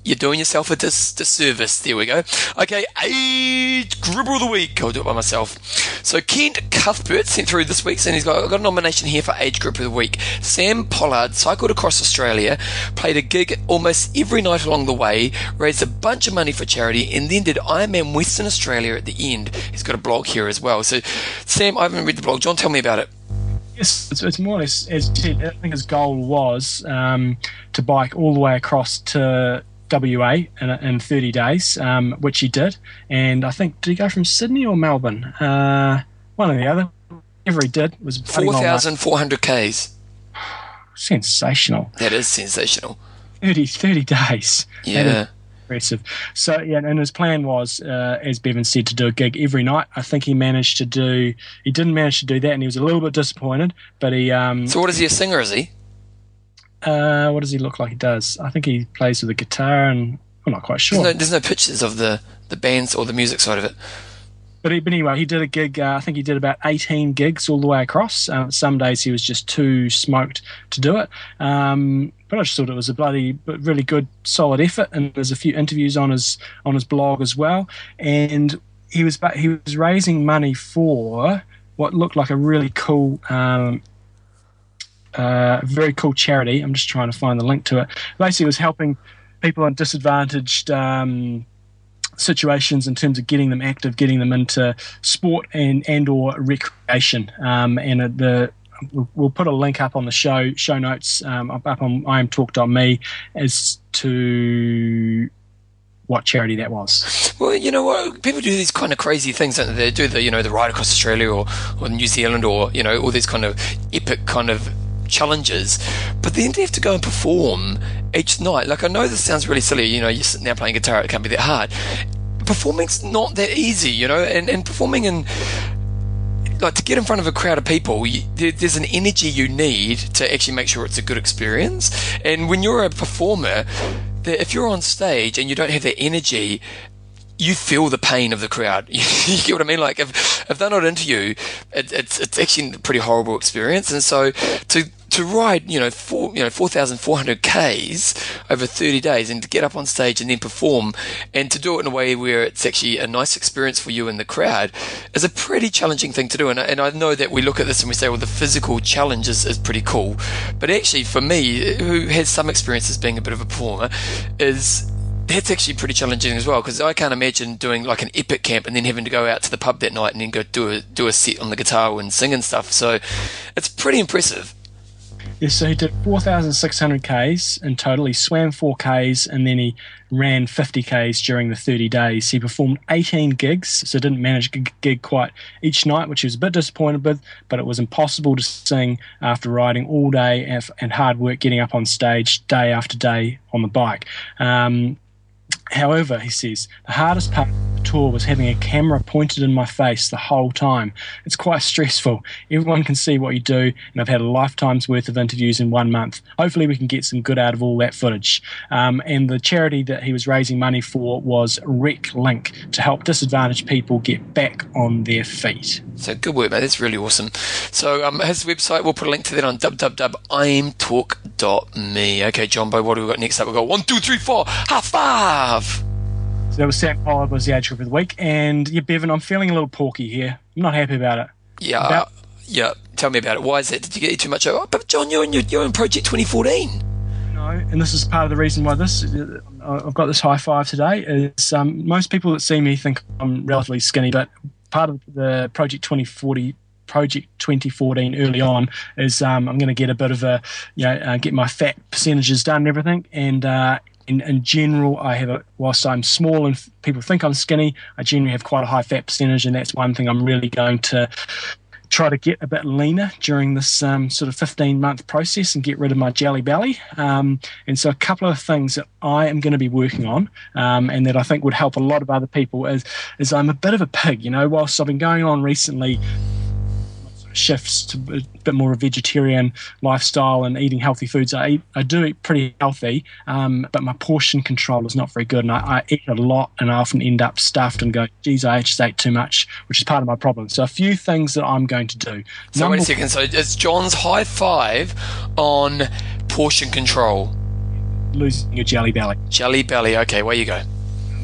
Speaker 1: you're doing yourself a dis- disservice. There we go. Okay, age group of the week. I'll do it by myself. So Kent Cuthbert sent through this week's, and he's got, got a nomination here for age group of the week. Sam Pollard cycled across Australia, played a gig almost every night along the way, raised a bunch of money for charity, and then did Ironman Western Australia at the end. He's got a blog here as well. So, Sam, I haven't read the blog. John, tell me about it.
Speaker 2: Yes, it's, it's more or less as I think his goal was um, to bike all the way across to WA in, in 30 days, um, which he did. And I think did he go from Sydney or Melbourne? Uh, one or the other. Whatever he did was
Speaker 1: four thousand four hundred k's.
Speaker 2: Sensational.
Speaker 1: That is sensational.
Speaker 2: 30, 30 days.
Speaker 1: Yeah.
Speaker 2: Impressive. So yeah, and his plan was, uh, as Bevan said, to do a gig every night. I think he managed to do. He didn't manage to do that, and he was a little bit disappointed. But he. Um,
Speaker 1: so what is he a singer? Is he?
Speaker 2: Uh, what does he look like? He does. I think he plays with a guitar, and I'm not quite sure.
Speaker 1: There's no, there's no pictures of the the bands or the music side of it.
Speaker 2: But, he, but anyway, he did a gig. Uh, I think he did about 18 gigs all the way across. Uh, some days he was just too smoked to do it. Um, but I just thought it was a bloody, but really good, solid effort. And there's a few interviews on his on his blog as well. And he was he was raising money for what looked like a really cool um, uh, very cool charity. I'm just trying to find the link to it. Basically, it was helping people in disadvantaged um, situations in terms of getting them active, getting them into sport and and or recreation. Um, and the we'll, put a link up on the show show notes um, up, up on imtalk.me as to what charity that was.
Speaker 1: Well, you know what? People do these kind of crazy things. Don't they? they do the you know the ride across Australia or, or New Zealand or you know all these kind of epic kind of challenges, but then they have to go and perform each night. Like I know this sounds really silly, you know, you're sitting there playing guitar, it can't be that hard. Performing's not that easy, you know, and, and performing in like to get in front of a crowd of people, you, there, there's an energy you need to actually make sure it's a good experience. And when you're a performer, if you're on stage and you don't have that energy, you feel the pain of the crowd. you get what I mean? Like if if they're not into you, it, it's it's actually a pretty horrible experience. And so to to ride, you know, four, you know, 4,400 Ks over 30 days and to get up on stage and then perform and to do it in a way where it's actually a nice experience for you and the crowd is a pretty challenging thing to do. And, and I know that we look at this and we say, well, the physical challenge is, is pretty cool. But actually, for me, who has some experience as being a bit of a performer, is that's actually pretty challenging as well because I can't imagine doing like an epic camp and then having to go out to the pub that night and then go do a do a set on the guitar and sing and stuff. So it's pretty impressive.
Speaker 2: Yeah, so he did 4,600 Ks in total. He swam 4 Ks and then he ran 50 Ks during the 30 days. He performed 18 gigs, so didn't manage a gig quite each night, which he was a bit disappointed with, but it was impossible to sing after riding all day and hard work getting up on stage day after day on the bike. Um, However, he says, the hardest part of the tour was having a camera pointed in my face the whole time. It's quite stressful. Everyone can see what you do, and I've had a lifetime's worth of interviews in one month. Hopefully, we can get some good out of all that footage. Um, and the charity that he was raising money for was Reclink to help disadvantaged people get back on their feet.
Speaker 1: So good work, mate. That's really awesome. So um, his website, we'll put a link to that on www.imtalk.me. Okay, John Jumbo, what do we got next up? We've got one, two, three, four, half five.
Speaker 2: So that was Sam Pollard was the age group of the week. And yeah, Bevan, I'm feeling a little porky here. I'm not happy about it.
Speaker 1: Yeah, about- yeah. Tell me about it. Why is that? Did you get too much? Oh, but John, you're in, you're in Project 2014.
Speaker 2: No, and this is part of the reason why this uh, I've got this high five today is um, most people that see me think I'm relatively skinny, but part of the Project 2040 Project 2014 early on is um, I'm going to get a bit of a, you know, uh, get my fat percentages done and everything. And uh, in, in general, I have a, whilst I'm small and people think I'm skinny, I generally have quite a high fat percentage. And that's one thing I'm really going to try to get a bit leaner during this um, sort of 15 month process and get rid of my jelly belly. Um, and so, a couple of things that I am going to be working on um, and that I think would help a lot of other people is, is I'm a bit of a pig, you know, whilst I've been going on recently shifts to a bit more of a vegetarian lifestyle and eating healthy foods. I eat, I do eat pretty healthy, um, but my portion control is not very good, and I, I, eat a lot, and I often end up stuffed and go, "Geez, I just ate too much," which is part of my problem. So a few things that I'm going to do.
Speaker 1: So Number wait a second. So it's John's high five on portion control.
Speaker 2: Losing your jelly belly.
Speaker 1: Jelly belly. Okay, where you go.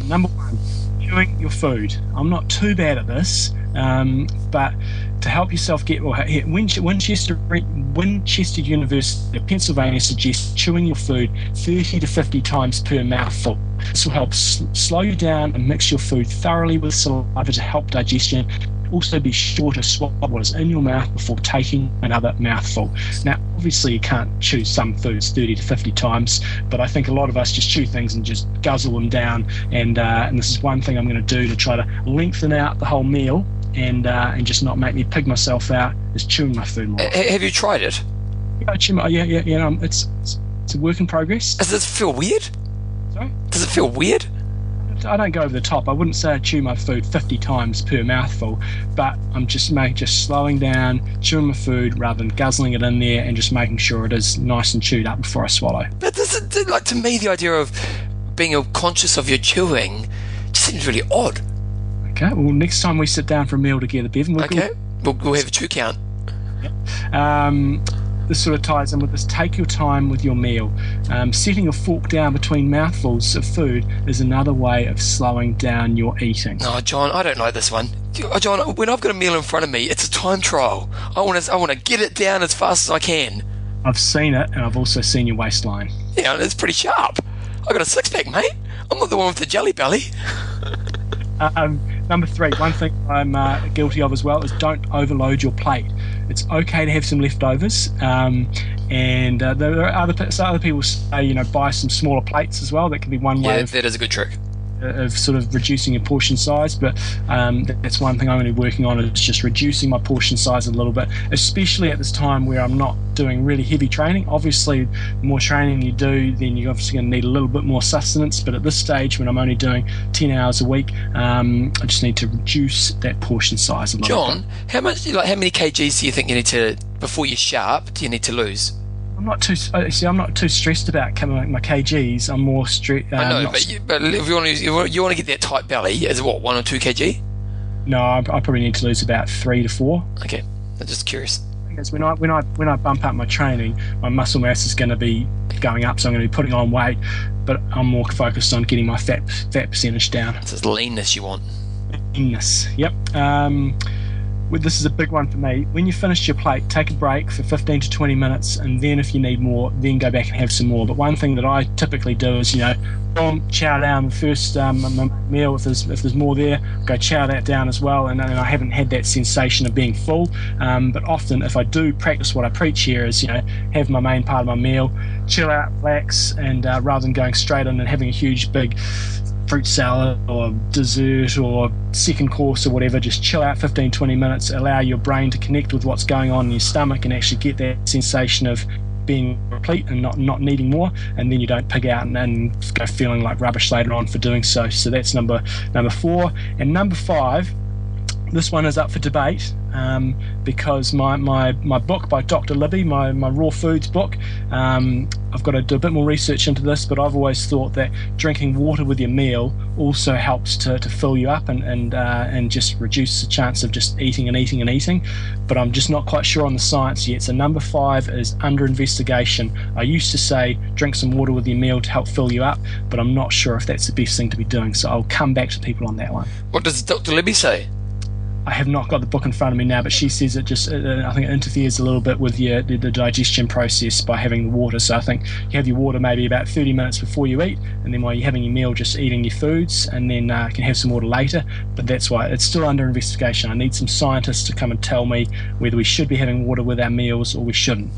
Speaker 2: Number one, chewing your food. I'm not too bad at this, um, but to help yourself get well, Winchester, Winchester University of Pennsylvania suggests chewing your food 30 to 50 times per mouthful. This will help slow you down and mix your food thoroughly with saliva to help digestion. Also, be sure to swallow what is in your mouth before taking another mouthful. Now, obviously, you can't chew some foods 30 to 50 times, but I think a lot of us just chew things and just guzzle them down. And, uh, and this is one thing I'm going to do to try to lengthen out the whole meal and uh, and just not make me pig myself out is chewing my food more.
Speaker 1: Have you tried it?
Speaker 2: Yeah, chew my, yeah, yeah, yeah. Um, it's, it's, it's a work in progress.
Speaker 1: Does it feel weird?
Speaker 2: Sorry.
Speaker 1: Does it feel weird?
Speaker 2: I don't go over the top. I wouldn't say I chew my food 50 times per mouthful, but I'm just make, just slowing down, chewing my food rather than guzzling it in there, and just making sure it is nice and chewed up before I swallow.
Speaker 1: But this is, like to me, the idea of being conscious of your chewing just seems really odd.
Speaker 2: Okay. Well, next time we sit down for a meal together, Bevan,
Speaker 1: we'll okay, we'll, we'll have a two count.
Speaker 2: Um, this sort of ties in with this take your time with your meal. Um, setting a fork down between mouthfuls of food is another way of slowing down your eating.
Speaker 1: Oh, John, I don't like this one. Oh, John, when I've got a meal in front of me, it's a time trial. I want to, I want to get it down as fast as I can.
Speaker 2: I've seen it, and I've also seen your waistline.
Speaker 1: Yeah, it's pretty sharp. I've got a six pack, mate. I'm not the one with the jelly belly.
Speaker 2: um, Number three, one thing I'm uh, guilty of as well is don't overload your plate. It's okay to have some leftovers, um, and uh, there are other other people say you know buy some smaller plates as well. That can be one
Speaker 1: way.
Speaker 2: Yeah,
Speaker 1: that is a good trick
Speaker 2: of sort of reducing your portion size. But um, that's one thing I'm going to be working on is just reducing my portion size a little bit, especially at this time where I'm not doing really heavy training. Obviously, the more training you do, then you're obviously going to need a little bit more sustenance. But at this stage, when I'm only doing 10 hours a week, um, I just need to reduce that portion size a little
Speaker 1: John, bit. how much, like, how many kgs do you think you need to, before you're sharp, do you need to lose?
Speaker 2: I'm not too. Uh, see, I'm not too stressed about coming my kgs. I'm more stressed. Uh,
Speaker 1: I know, but, you, but if you want to, you want to get that tight belly, is it what one or two kg?
Speaker 2: No, I, I probably need to lose about three to four.
Speaker 1: Okay, I'm just curious.
Speaker 2: Because when I when I when I bump up my training, my muscle mass is going to be going up, so I'm going to be putting on weight. But I'm more focused on getting my fat fat percentage down.
Speaker 1: It's leanness you want.
Speaker 2: Leanness. Yep. Um, this is a big one for me. When you finish your plate, take a break for 15 to 20 minutes, and then if you need more, then go back and have some more. But one thing that I typically do is, you know, boom, chow down the first um, meal. If there's if there's more there, go chow that down as well. And, and I haven't had that sensation of being full. Um, but often, if I do practice what I preach here, is you know, have my main part of my meal, chill out, relax, and uh, rather than going straight in and having a huge big fruit salad or dessert or second course or whatever, just chill out 15, 20 minutes, allow your brain to connect with what's going on in your stomach and actually get that sensation of being replete and not, not needing more, and then you don't pig out and, and go feeling like rubbish later on for doing so. So that's number number four. And number five, this one is up for debate um, because my, my, my book by Dr. Libby, my, my raw foods book, um, I've got to do a bit more research into this, but I've always thought that drinking water with your meal also helps to, to fill you up and and uh, and just reduce the chance of just eating and eating and eating. But I'm just not quite sure on the science yet. So number five is under investigation. I used to say drink some water with your meal to help fill you up, but I'm not sure if that's the best thing to be doing. So I'll come back to people on that one.
Speaker 1: What does Dr. Libby say?
Speaker 2: I have not got the book in front of me now, but she says it just, uh, I think it interferes a little bit with your the, the, digestion process by having the water. So I think you have your water maybe about 30 minutes before you eat, and then while you're having your meal, just eating your foods, and then uh, can have some water later. But that's why it's still under investigation. I need some scientists to come and tell me whether we should be having water with our meals or we shouldn't.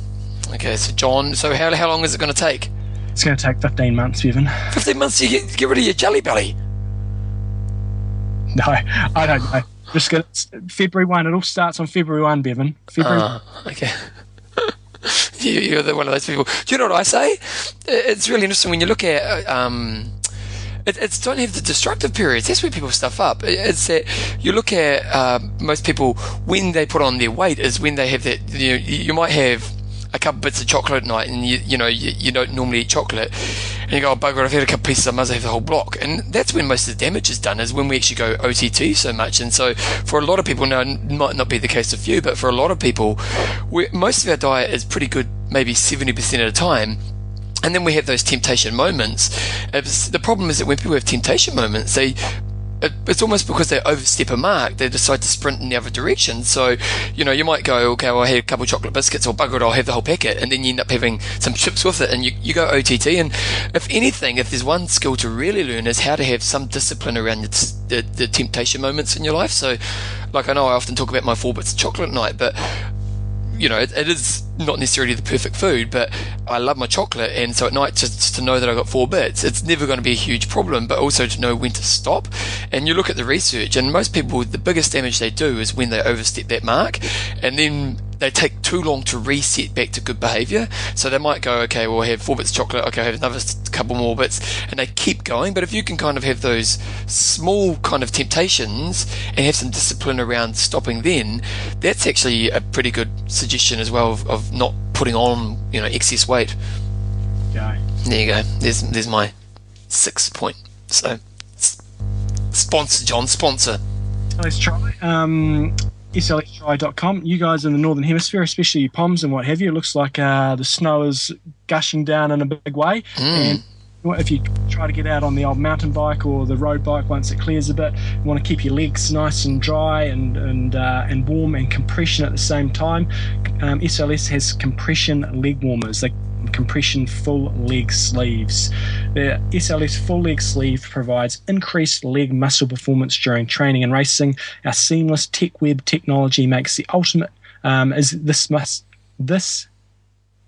Speaker 1: Okay, so John, so how, how long is it going to take?
Speaker 2: It's going to take 15 months, even.
Speaker 1: 15 months to get, get rid of your jelly belly?
Speaker 2: No, I don't know. Just get February 1. It all starts on February 1, Bevan. February
Speaker 1: uh, okay. you, are one of those people. Do you know what I say? It's really interesting when you look at. Um, it, it's don't have the destructive periods. That's where people stuff up. It's that you look at uh, most people when they put on their weight is when they have that. You you might have a couple bits of chocolate at night, and you you know you, you don't normally eat chocolate, and you go, oh, bugger, I've had a couple pieces, I must have the whole block, and that's when most of the damage is done. Is when we actually go OTT so much, and so for a lot of people, now it might not be the case of you, but for a lot of people, most of our diet is pretty good, maybe seventy percent of the time. And then we have those temptation moments. the problem is that when people have temptation moments, they it's almost because they overstep a mark, they decide to sprint in the other direction. So, you know, you might go, okay, well, I had a couple of chocolate biscuits, or bugger it, I'll have the whole packet, and then you end up having some chips with it, and you, you go OTT. And if anything, if there's one skill to really learn, is how to have some discipline around the, the, the temptation moments in your life. So, like, I know I often talk about my four bits of chocolate night, but you know, it, it is not necessarily the perfect food, but I love my chocolate, and so at night just to know that I got four bits, it's never going to be a huge problem. But also to know when to stop. And you look at the research, and most people, the biggest damage they do is when they overstep that mark, and then they take too long to reset back to good behavior. So they might go, okay, well, I have four bits of chocolate, okay, I have another couple more bits, and they keep going. But if you can kind of have those small kind of temptations and have some discipline around stopping then, that's actually a pretty good suggestion as well of, of not putting on, you know, excess weight.
Speaker 2: Yeah.
Speaker 1: There you go. There's, there's my sixth point. So, sponsor, John, sponsor.
Speaker 2: Let's try. Um, slstry.com. You guys in the northern hemisphere, especially your Poms and what have you, it looks like uh, the snow is gushing down in a big way. Mm. And if you try to get out on the old mountain bike or the road bike once it clears a bit, you want to keep your legs nice and dry and and uh, and warm and compression at the same time. Um, SLS has compression leg warmers. They compression full leg sleeves. The SLS full leg sleeve provides increased leg muscle performance during training and racing. Our seamless tech web technology makes the ultimate um, is this must this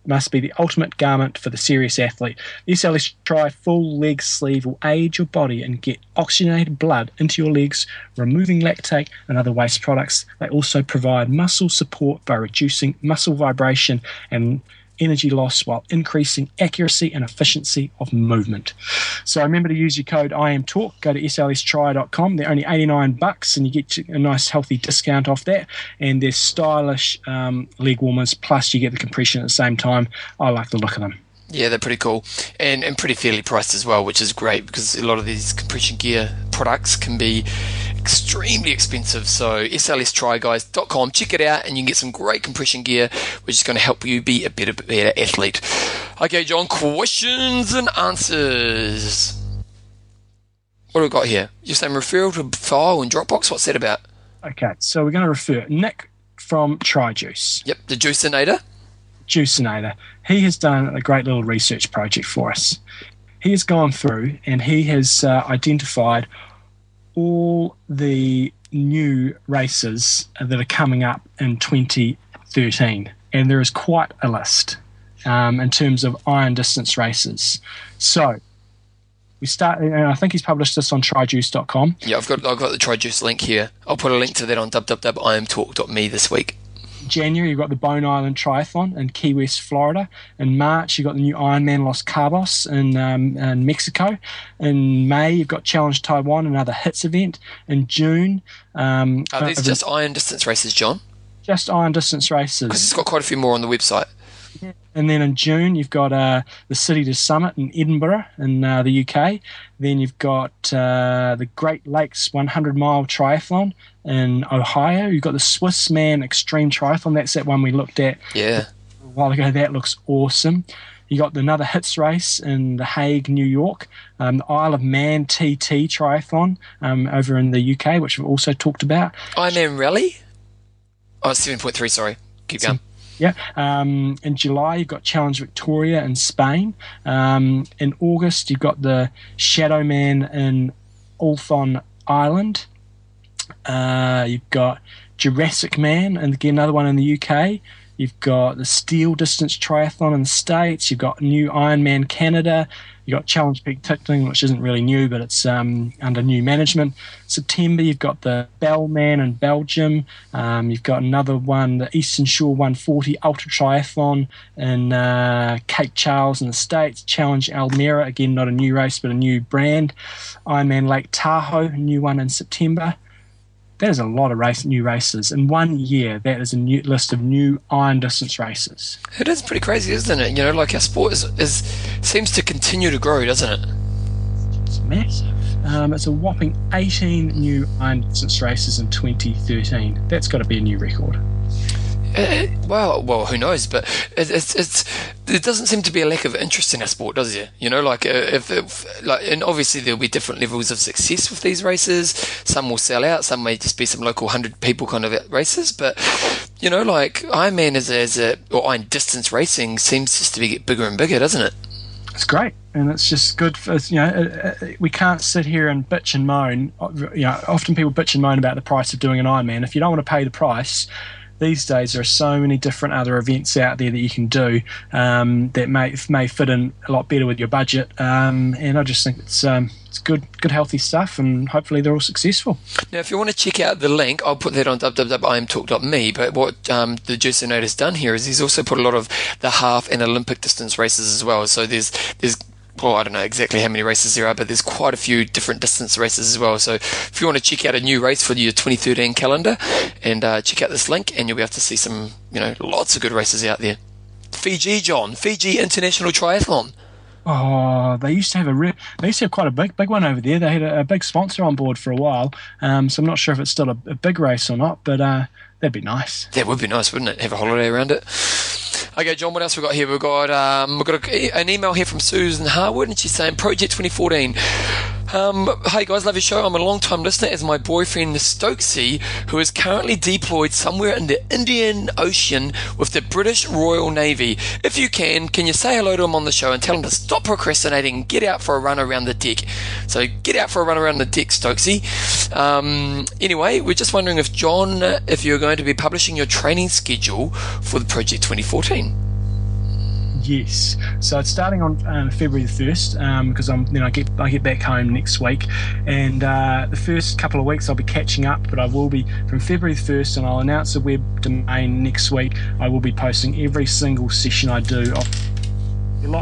Speaker 2: must be the ultimate garment for the serious athlete. The SLS Tri full leg sleeve will aid your body and get oxygenated blood into your legs, removing lactate and other waste products. They also provide muscle support by reducing muscle vibration and energy loss while increasing accuracy and efficiency of movement. So remember to use your code IMTalk. Go to slstry.com. They're only 89 bucks and you get a nice healthy discount off that. And they're stylish um, leg warmers, plus you get the compression at the same time. I like the look of them.
Speaker 1: Yeah, they're pretty cool and, and pretty fairly priced as well, which is great because a lot of these compression gear products can be extremely expensive. So slstryguys.com, check it out, and you can get some great compression gear, which is going to help you be a better, better athlete. Okay, John, questions and answers. What do we got here? You're saying referral to file and Dropbox. What's that about?
Speaker 2: Okay, so we're going to refer Nick from TriJuice.
Speaker 1: Yep, the Juicinator.
Speaker 2: Juicinator. He has done a great little research project for us. He has gone through and he has uh, identified all the new races that are coming up in 2013, and there is quite a list um, in terms of iron distance races. So we start, and I think he's published this on trijuice.com.
Speaker 1: Yeah, I've got I've got the trijuice link here. I'll put a link to that on www.imtalk.me this week.
Speaker 2: January, you've got the Bone Island Triathlon in Key West, Florida. In March, you've got the new Ironman Los Cabos in, um, in Mexico. In May, you've got Challenge Taiwan, another HITS event. In June, um,
Speaker 1: are these uh, just iron distance races, John?
Speaker 2: Just iron distance races.
Speaker 1: Because it's got quite a few more on the website.
Speaker 2: And then in June, you've got uh, the City to Summit in Edinburgh in uh, the UK. Then you've got uh, the Great Lakes 100 mile triathlon in Ohio. You've got the Swissman Extreme Triathlon. That's that one we looked at
Speaker 1: yeah.
Speaker 2: a while ago. That looks awesome. You got another hits race in The Hague, New York, um, the Isle of Man TT Triathlon um, over in the UK, which we've also talked about.
Speaker 1: Ironman Raleigh? Oh, 7.3, sorry. Keep going.
Speaker 2: Yeah. Um, in July, you've got Challenge Vitoria in Spain. Um, in August, you've got the Shadow Man in Ulthon Island. Uh, you've got Jurassic Man, and again, another one in the UK. You've got the Steel Distance Triathlon in the States. You've got New Ironman Canada. You've got Challenge Penticton, which isn't really new, but it's um, under new management. September, you've got the Bellman in Belgium. Um, you've got another one, the Eastern Shore 140 Ultra Triathlon in uh, Cape Charles in the States. Challenge Almere, again, not a new race, but a new brand. Ironman Lake Tahoe, new one in September that is a lot of race new races in one year. That is a new list of new iron distance races.
Speaker 1: It is pretty crazy, isn't it? You know, like our sport is, is seems to continue to grow, doesn't it?
Speaker 2: It's massive. Um, it's a whopping 18 new iron distance races in 2013. That's got to be a new record.
Speaker 1: Well, well, who knows? But it, it's it's it doesn't seem to be a lack of interest in our sport, does it? You know, like uh, if, if like, and obviously there'll be different levels of success with these races. Some will sell out. Some may just be some local hundred people kind of races. But you know, like Ironman as a, as a or Iron distance racing seems just to be get bigger and bigger, doesn't it?
Speaker 2: It's great, and it's just good for you know. Uh, uh, we can't sit here and bitch and moan. You know, often people bitch and moan about the price of doing an Ironman. If you don't want to pay the price these days there are so many different other events out there that you can do um, that may may fit in a lot better with your budget. Um, and I just think it's um, it's good, good healthy stuff, and hopefully they're all successful.
Speaker 1: Now, if you want to check out the link, I'll put that on www.imtalk.me. But what um, the Juicinator has done here is he's also put a lot of the half and Olympic distance races as well. So there's there's well, I don't know exactly how many races there are, but there's quite a few different distance races as well. So if you want to check out a new race for your 2013 calendar, and uh, check out this link, and you'll be able to see some, you know, lots of good races out there. Fiji, John, Fiji International Triathlon.
Speaker 2: Oh, they used to have a re- they used to have quite a big big one over there. They had a, a big sponsor on board for a while, um, so I'm not sure if it's still a, a big race or not, but uh, that'd be nice.
Speaker 1: That would be nice, wouldn't it? Have a holiday around it. Okay, John, what else we got here? We've got um, we've got a, an email here from Susan Harwood, and she's saying Project 2014. Um, hey guys, love your show. I'm a long time listener as my boyfriend Stokesy, who is currently deployed somewhere in the Indian Ocean with the British Royal Navy. If you can, can you say hello to him on the show and tell him to stop procrastinating and get out for a run around the deck? So get out for a run around the deck, Stokesy. Um, anyway, we're just wondering if John, if you're going to be publishing your training schedule for the Project 2014.
Speaker 2: Yes. So it's starting on um, February the first because um, I'm then I get I get back home next week, and uh, the first couple of weeks I'll be catching up. But I will be from February the first, and I'll announce the web domain next week. I will be posting every single session I do a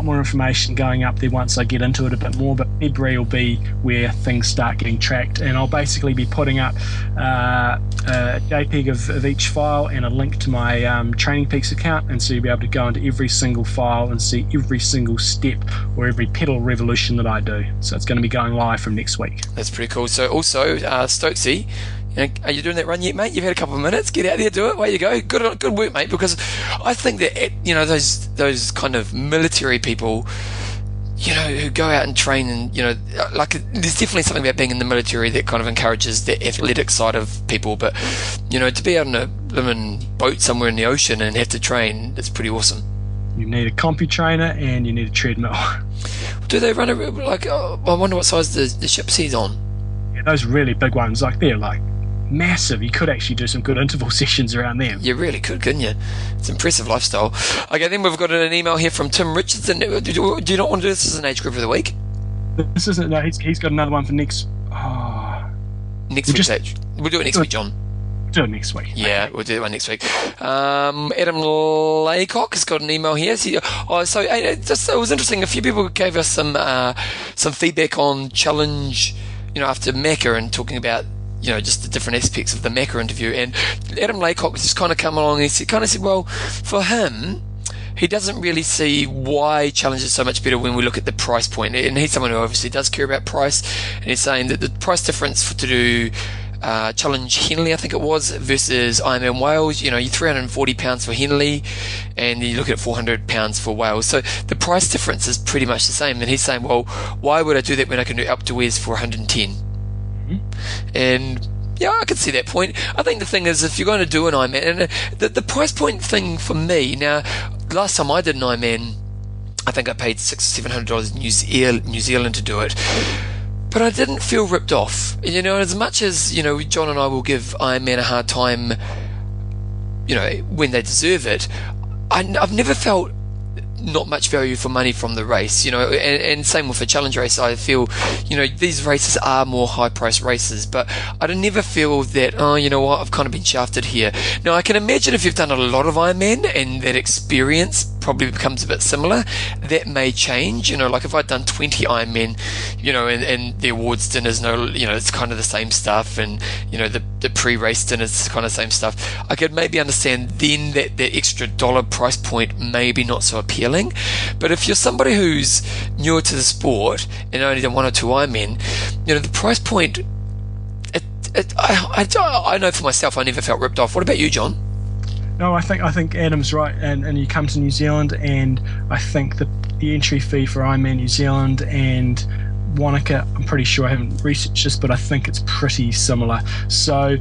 Speaker 2: lot more information going up there once I get into it a bit more, but February will be where things start getting tracked, and I'll basically be putting up uh, a JPEG of, of, each file and a link to my um, Training Peaks account, and so you'll be able to go into every single file and see every single step or every pedal revolution that I do. So it's going to be going live from next week.
Speaker 1: That's pretty cool. So also, uh, Stokesy, you know, are you doing that run yet, mate? You've had a couple of minutes. Get out there, do it. Way you go. Good, good work, mate. Because I think that you know those those kind of military people, you know, who go out and train, and you know, like there's definitely something about being in the military that kind of encourages the athletic side of people. But you know, to be out on a living boat somewhere in the ocean and have to train, it's pretty awesome.
Speaker 2: You need a CompuTrainer and you need a treadmill.
Speaker 1: Do they run a like? Oh, I wonder what size the the ship's he's on.
Speaker 2: Yeah, those really big ones, like they're like massive. You could actually do some good interval sessions around them.
Speaker 1: You really could, couldn't you? It's impressive lifestyle. Okay, then we've got an email here from Tim Richardson. Do you not want to do this as an age group of the week?
Speaker 2: This isn't. No, he's, he's got another one for next. Oh,
Speaker 1: next week's just, age. We'll do it next week, John.
Speaker 2: Do it next week.
Speaker 1: Yeah, okay. we'll do it one next week. Um, Adam Laycock has got an email here. So, oh, so it, just, it was interesting. A few people gave us some uh, some feedback on challenge. You know, after Macca and talking about you know, just the different aspects of the Macca interview. And Adam Laycock just kind of come along and he kind of said, well, for him, he doesn't really see why challenge is so much better when we look at the price point. And he's someone who obviously does care about price. And he's saying that the price difference to do uh, Challenge Henley, I think it was, versus Ironman Wales. You know, you're 340 pounds for Henley, and you look at 400 pounds for Wales. So the price difference is pretty much the same. And he's saying, well, why would I do that when I can do Alpe d'Huez for 110? And yeah, I can see that point. I think the thing is, if you're going to do an Ironman, and uh, the, the price point thing for me, now, last time I did an Ironman, I think I paid six, seven hundred dollars New New Zealand to do it. But I didn't feel ripped off. You know, as much as, you know, John and I will give Ironman a hard time, you know, when they deserve it, I, I've never felt not much value for money from the race, you know, and, and same with a challenge race. I feel, you know, these races are more high price races, but I don't never feel that, oh, you know what, I've kind of been shafted here. Now, I can imagine if you've done a lot of Ironman and that experience probably becomes a bit similar, that may change. You know, like if I'd done 20 Ironmen, you know, and, and the awards dinners, no, you know, it's kind of the same stuff, and, you know, the, the pre race dinners, kind of same stuff. I could maybe understand then that the extra dollar price point maybe not so appealing. But if you're somebody who's newer to the sport and only done one or two Ironmen, you know, the price point, it, it, I, I, I know for myself, I never felt ripped off. What about you, John?
Speaker 2: No, I think I think Adam's right, and, and you come to New Zealand, and I think the the entry fee for Ironman New Zealand and Wanaka, I'm pretty sure I haven't researched this, but I think it's pretty similar. So.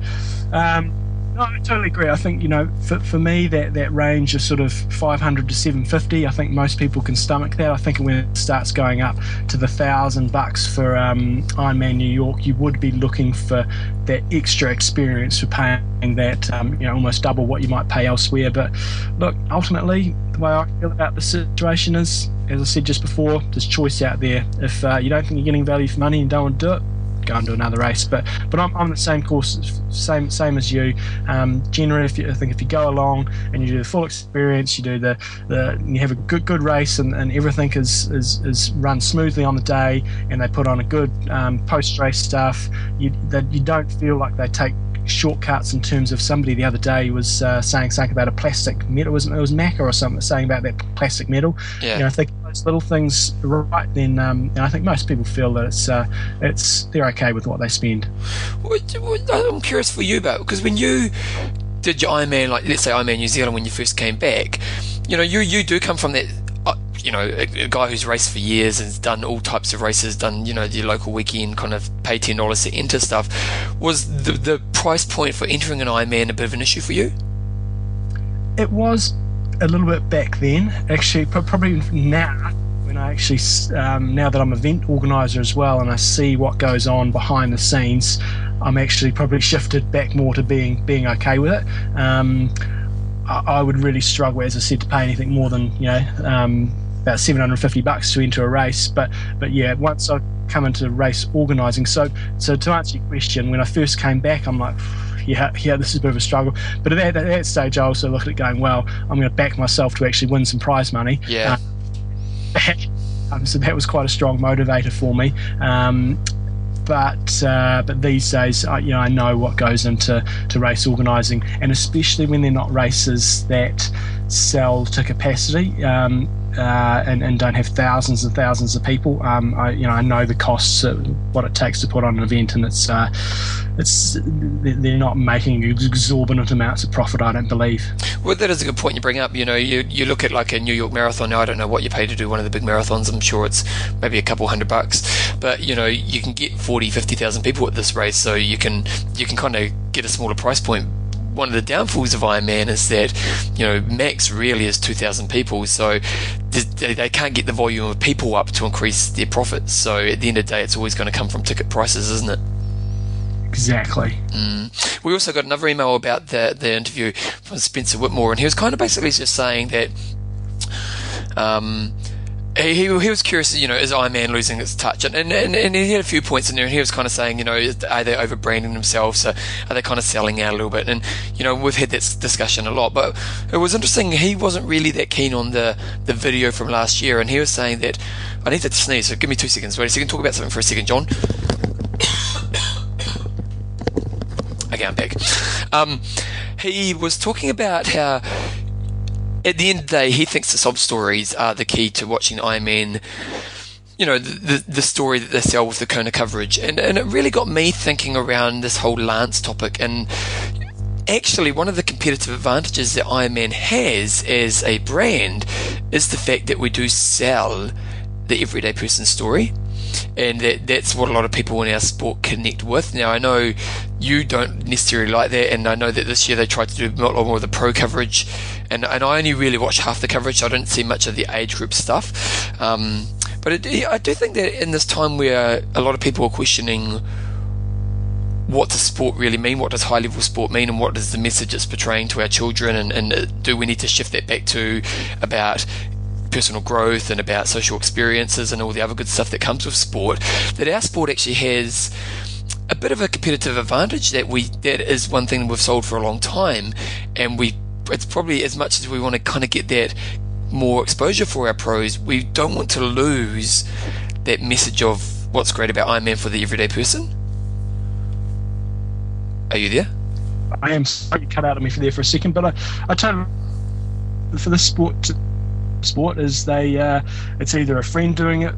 Speaker 2: Um, no, I totally agree. I think you know, for, for me, that, that range of sort of 500 to 750, I think most people can stomach that. I think when it starts going up to the thousand bucks for um, Ironman New York, you would be looking for that extra experience for paying that, um, you know, almost double what you might pay elsewhere. But look, ultimately, the way I feel about the situation is, as I said just before, there's choice out there. If uh, you don't think you're getting value for money and don't want to do it, go and do another race. But but I'm, I'm the same course, same same as you. Um, generally, if you, I think if you go along and you do the full experience, you do the, the you have a good good race and, and everything is, is is run smoothly on the day, and they put on a good um, post race stuff. You that you don't feel like they take shortcuts in terms of somebody the other day was uh, saying something about a plastic metal, It was, it was Macca or something saying about that plastic metal.
Speaker 1: Yeah.
Speaker 2: You know, if they get those little things right, then um, and I think most people feel that it's uh, it's they're okay with what they spend.
Speaker 1: I'm curious for you about because when you did your Ironman, like let's say Ironman New Zealand when you first came back, you know, you you do come from that you know, a, a, guy who's raced for years and done all types of races, done, you know, the local weekend, kind of pay $10 to enter stuff, was the, the price point for entering an Ironman a bit of an issue for you?
Speaker 2: It was a little bit back then. Actually, probably now, when I actually, um, now that I'm event organizer as well and I see what goes on behind the scenes, I'm actually probably shifted back more to being being okay with it. Um, I, I would really struggle, as I said, to pay anything more than you know um, about 750 bucks to enter a race. But but yeah, once I come into race organising, so so to answer your question, when I first came back, I'm like. Yeah, yeah, this is a bit of a struggle. But at that, at that stage, I also looked at it going, well, I'm going to back myself to actually win some prize money.
Speaker 1: Yeah.
Speaker 2: Uh, um, so that was quite a strong motivator for me. Um, but uh, but these days, I, you know, I know what goes into to race organising, and especially when they're not races that sell to capacity. Um, uh, and, and don't have thousands and thousands of people. Um, I, you know, I know the costs, what it takes to put on an event, and it's uh, it's they're not making exorbitant amounts of profit. I don't believe.
Speaker 1: Well, that is a good point you bring up. You know, you you look at like a New York Marathon. Now, I don't know what you pay to do one of the big marathons. I'm sure it's maybe a couple hundred bucks, but you know, you can get 40, 50,000 people at this race, so you can you can kind of get a smaller price point one of the downfalls of Ironman is that you know max really is 2,000 people, so they can't get the volume of people up to increase their profits. So at the end of the day, it's always going to come from ticket prices, isn't it?
Speaker 2: Exactly.
Speaker 1: Mm. We also got another email about the the interview from Spencer Whitmore, and he was kind of basically just saying that. Um, he, he was curious, you know, is Iron Man losing its touch? And, and, and he had a few points in there, and he was kind of saying, you know, are they overbranding themselves? Are they kind of selling out a little bit? And, you know, we've had this discussion a lot, but it was interesting. He wasn't really that keen on the, the video from last year, and he was saying that, I need to sneeze, so give me two seconds. Wait a second, talk about something for a second, John. okay, I'm back. Um, he was talking about how at the end of the day, he thinks the sob stories are the key to watching Ironman you know, the, the, the story that they sell with the Kona coverage. And, and it really got me thinking around this whole Lance topic. And actually, one of the competitive advantages that Ironman has as a brand is the fact that we do sell the everyday person story and that, that's what a lot of people in our sport connect with. Now, I know you don't necessarily like that, and I know that this year they tried to do a lot more of the pro coverage, and, and I only really watched half the coverage, so I didn't see much of the age group stuff. Um, but it, I do think that in this time where a lot of people are questioning what does sport really mean? What does high level sport mean? And what is the message it's portraying to our children? And, and uh, do we need to shift that back to about personal growth and about social experiences and all the other good stuff that comes with sport, that our sport actually has a bit of a competitive advantage that we that is one thing we've sold for a long time and we it's probably as much as we want to kind of get that more exposure for our pros, we don't want to lose that message of what's great about Ironman for the everyday person. Are you there?
Speaker 2: I am sorry you cut out of me for there for a second, but I, I totally for the sport sport is they uh, it's either a friend doing it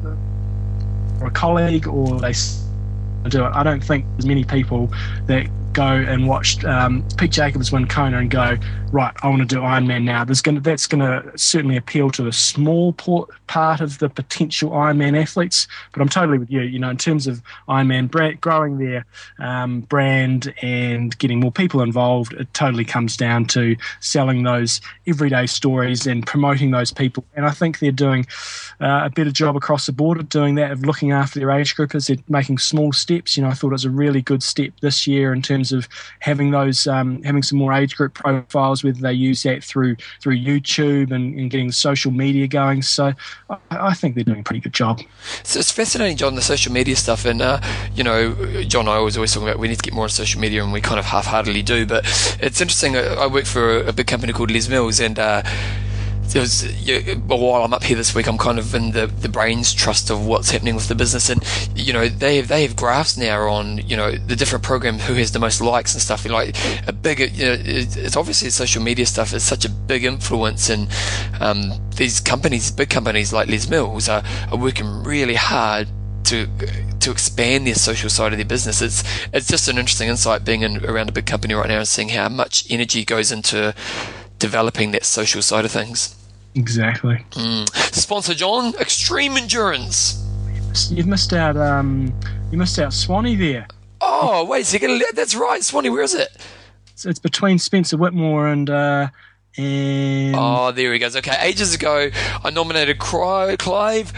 Speaker 2: or a colleague or they do it. I don't think there's many people that go and watch um, Pete Jacobs win Kona and go, right, I want to do Ironman now. There's going to, that's going to certainly appeal to a small part of the potential Ironman athletes. But I'm totally with you. You know, in terms of Ironman brand, growing their um, brand and getting more people involved, it totally comes down to selling those everyday stories and promoting those people. And I think they're doing uh, a better job across the board of doing that, of looking after their age groupers. They're making small steps. You know, I thought it was a really good step this year in terms of having those, um, having some more age group profiles whether they use that through through YouTube and, and getting social media going. So I, I, think they're doing a pretty good job.
Speaker 1: So it's fascinating, John, the social media stuff. And, uh, you know, John I was always talking about we need to get more on social media, and we kind of half heartedly do. But it's interesting. I work for a, a big company called Les Mills, and uh, there while I'm up here this week, I'm kind of in the, the brains trust of what's happening with the business, and you know they have they have graphs now on you know the different program who has the most likes and stuff. Like a big, you know, it's obviously social media stuff is such a big influence, and um, these companies, big companies like Les Mills, are, are working really hard to to expand their social side of their business. It's it's just an interesting insight being in, around a big company right now and seeing how much energy goes into developing that social side of things.
Speaker 2: Exactly.
Speaker 1: Mm. Sponsor John, Extreme Endurance.
Speaker 2: You've missed out. Um, you missed out Swanee there.
Speaker 1: Oh wait a second. That's right, Swanee. Where is it?
Speaker 2: So it's between Spencer Whitmore and. Uh, and
Speaker 1: oh, there he goes. Okay, ages ago, I nominated Cry- Clive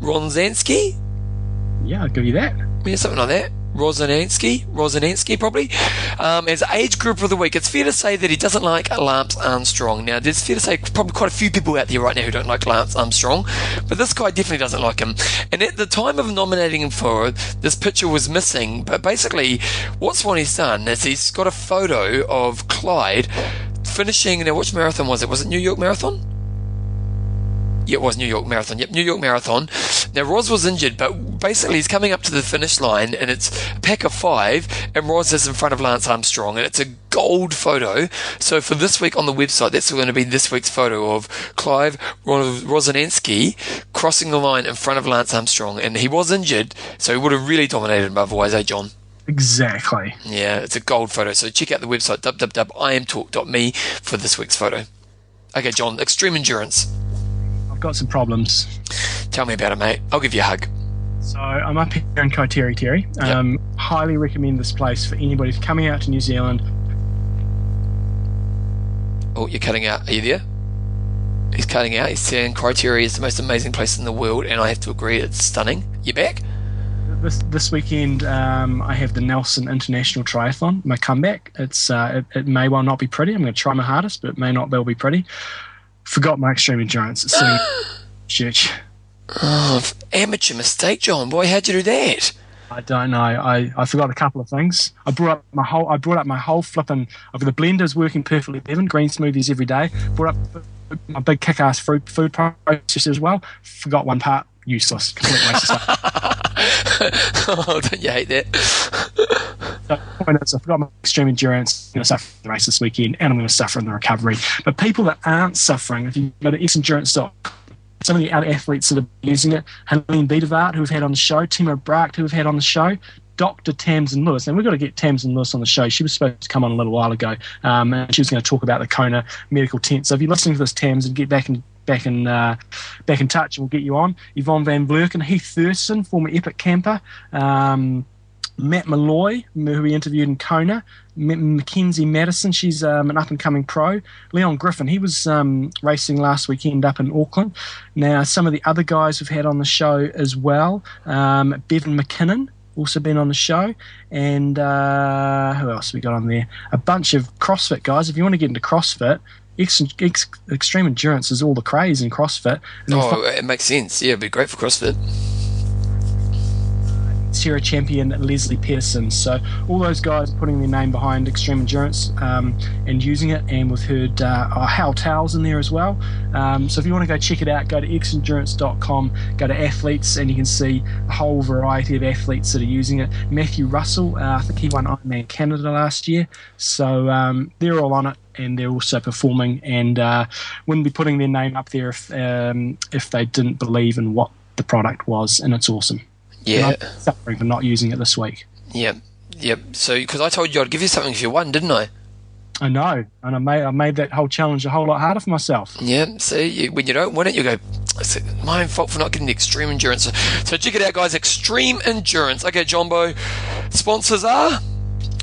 Speaker 1: Ronzansky.
Speaker 2: Yeah, I'll give you that.
Speaker 1: Yeah, something like that. Rozanansky, Rozanansky probably, um, as age group of the week. It's fair to say that he doesn't like Lance Armstrong. Now, it's fair to say probably quite a few people out there right now who don't like Lance Armstrong, but this guy definitely doesn't like him. And at the time of nominating him for this picture was missing, but basically, what Swanee's done is he's got a photo of Clyde finishing. Now, which marathon was it? Was it New York Marathon? Yeah, it was New York Marathon. Yep, New York Marathon. Now, Roz was injured, but basically he's coming up to the finish line and it's a pack of five, and Roz is in front of Lance Armstrong, and it's a gold photo. So for this week on the website, that's going to be this week's photo of Clive Rozanansky crossing the line in front of Lance Armstrong, and he was injured, so he would have really dominated him otherwise, eh, John?
Speaker 2: Exactly.
Speaker 1: Yeah, it's a gold photo. So check out the website www.imtalk.me for this week's photo. Okay, John, extreme endurance
Speaker 2: got some problems.
Speaker 1: Tell me about it, mate. I'll give you a hug.
Speaker 2: So I'm up here in Kaiteriteri. Um, yep. Highly recommend this place for anybody who's coming out to New Zealand.
Speaker 1: Oh, you're cutting out. Are you there? He's cutting out. He's saying Kaiteri is the most amazing place in the world, and I have to agree, it's stunning. You back?
Speaker 2: This this weekend, um, I have the Nelson International Triathlon. My comeback. It's uh, it, it, may well not be pretty. I'm going to try my hardest, but it may not well be pretty forgot my extreme endurance. It's sitting church.
Speaker 1: Oh, amateur mistake, John. Boy, how'd you do that?
Speaker 2: I don't know. I, I forgot a couple of things. I brought up my whole I brought up my whole flipping of the blenders working perfectly. Evan green smoothies every day. Brought up my big kick-ass food food processor as well. Forgot one part. Useless. Complete waste of.
Speaker 1: oh, don't you hate that?
Speaker 2: so, I forgot my extreme endurance. I'm going to suffer the race this weekend, and I'm going to suffer in the recovery. But people that aren't suffering, if you go to xendurance.com some of the other athletes that are using it, Helene Biedewald, who we've had on the show, Timo Bracht, who we've had on the show, Dr. Tamsin Lewis. And we've got to get Tamsin Lewis on the show. She was supposed to come on a little while ago, um, and she was going to talk about the Kona medical tent. So if you're listening to this, Tamsin, get back in back in uh, back in touch, we'll get you on. Yvonne van Vlerken, Heath Thurston, former Epic camper. Um, Matt Malloy, who we interviewed in Kona, M- Mackenzie Madison, she's um, an up and coming pro. Leon Griffin, he was um, racing last weekend up in Auckland. Now, some of the other guys we've had on the show as well um, Bevan McKinnon, also been on the show, and uh, who else we got on there? A bunch of CrossFit guys. If you want to get into CrossFit, ex- ex- extreme endurance is all the craze in CrossFit. And
Speaker 1: Oh, it makes sense. Yeah, it'd be great for CrossFit.
Speaker 2: Sierra champion Leslie Pearson. So all those guys putting their name behind extreme endurance um, and using it, and we've heard uh, oh, Hal Towels in there as well. Um, so if you want to go check it out, go to xendurance.com, go to athletes, and you can see a whole variety of athletes that are using it. Matthew Russell, uh, I think he won Ironman Canada last year, so um, they're all on it. And they're also performing, and uh, wouldn't be putting their name up there if um, if they didn't believe in what the product was, and it's awesome.
Speaker 1: Yeah,
Speaker 2: suffering for not using it this week.
Speaker 1: yeah, yep. So, because I told you I'd give you something if you won, didn't I?
Speaker 2: I know, and I made I made that whole challenge a whole lot harder for myself.
Speaker 1: Yeah. See, you, when you don't win it, you go, it's my own fault for not getting the extreme endurance. So check it out, guys. Extreme endurance. Okay, Jumbo. Sponsors are.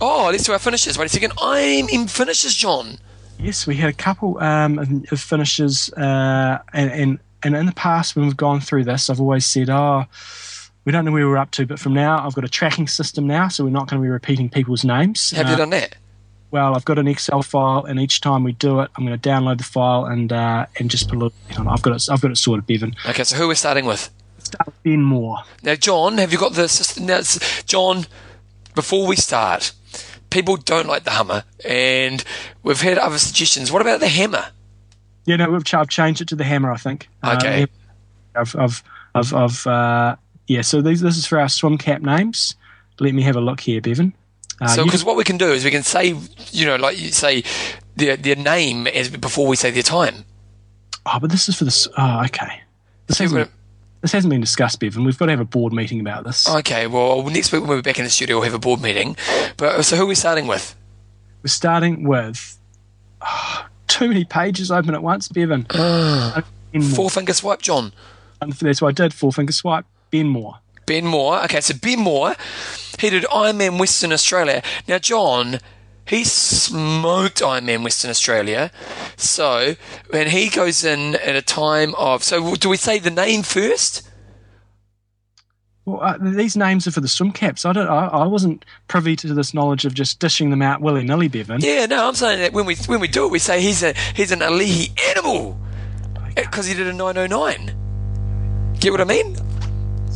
Speaker 1: Oh, let's do our finishes. Wait a second. I'm in finishes, John.
Speaker 2: Yes, we had a couple um, of finishes, uh, and, and and in the past when we've gone through this, I've always said, oh. We don't know where we're up to, but from now I've got a tracking system now, so we're not going to be repeating people's names.
Speaker 1: Have you
Speaker 2: Uh,
Speaker 1: done that?
Speaker 2: Well, I've got an Excel file, and each time we do it, I'm going to download the file and uh, and just put a little. On. I've got it. I've got it sorted, Bevan.
Speaker 1: Okay, so who we're starting with?
Speaker 2: Start Ben Moore.
Speaker 1: Now, John, have you got the system? Now, John, before we start, people don't like the Hummer, and we've had other suggestions. What about the Hammer?
Speaker 2: Yeah, no, we've, I've changed it to the hammer. I think. Uh,
Speaker 1: Okay.
Speaker 2: I've, I've, I've, I've uh, yeah. So these, this is for our swim cap names. Let me have a look here, Bevan. Uh,
Speaker 1: So, because what we can do is we can say, you know, like you say, their their name as before we say their time.
Speaker 2: oh, but this is for this. Oh, okay. This
Speaker 1: So
Speaker 2: this hasn't been discussed, Bevan. We've got to have a board meeting about this.
Speaker 1: Okay, well, next week when we're back in the studio, we'll have a board meeting. But so, who are we starting with?
Speaker 2: We're starting with oh, too many pages open at once, Bevan. Moore.
Speaker 1: Four finger swipe, John.
Speaker 2: And That's what I did. Four finger swipe. Ben Moore.
Speaker 1: Ben Moore. Okay, so Ben Moore, he did Ironman Western Australia. Now, John, he smoked Ironman Western Australia. So, when he goes in at a time of, so do we say the name first?
Speaker 2: Well, uh, these names are for the swim caps. I don't. I, I wasn't privy to this knowledge of just dishing them out willy nilly, Bevan.
Speaker 1: Yeah, no, I'm saying that when we when we do it, we say he's a he's an Ali'i animal because he did a 909. Get what I mean?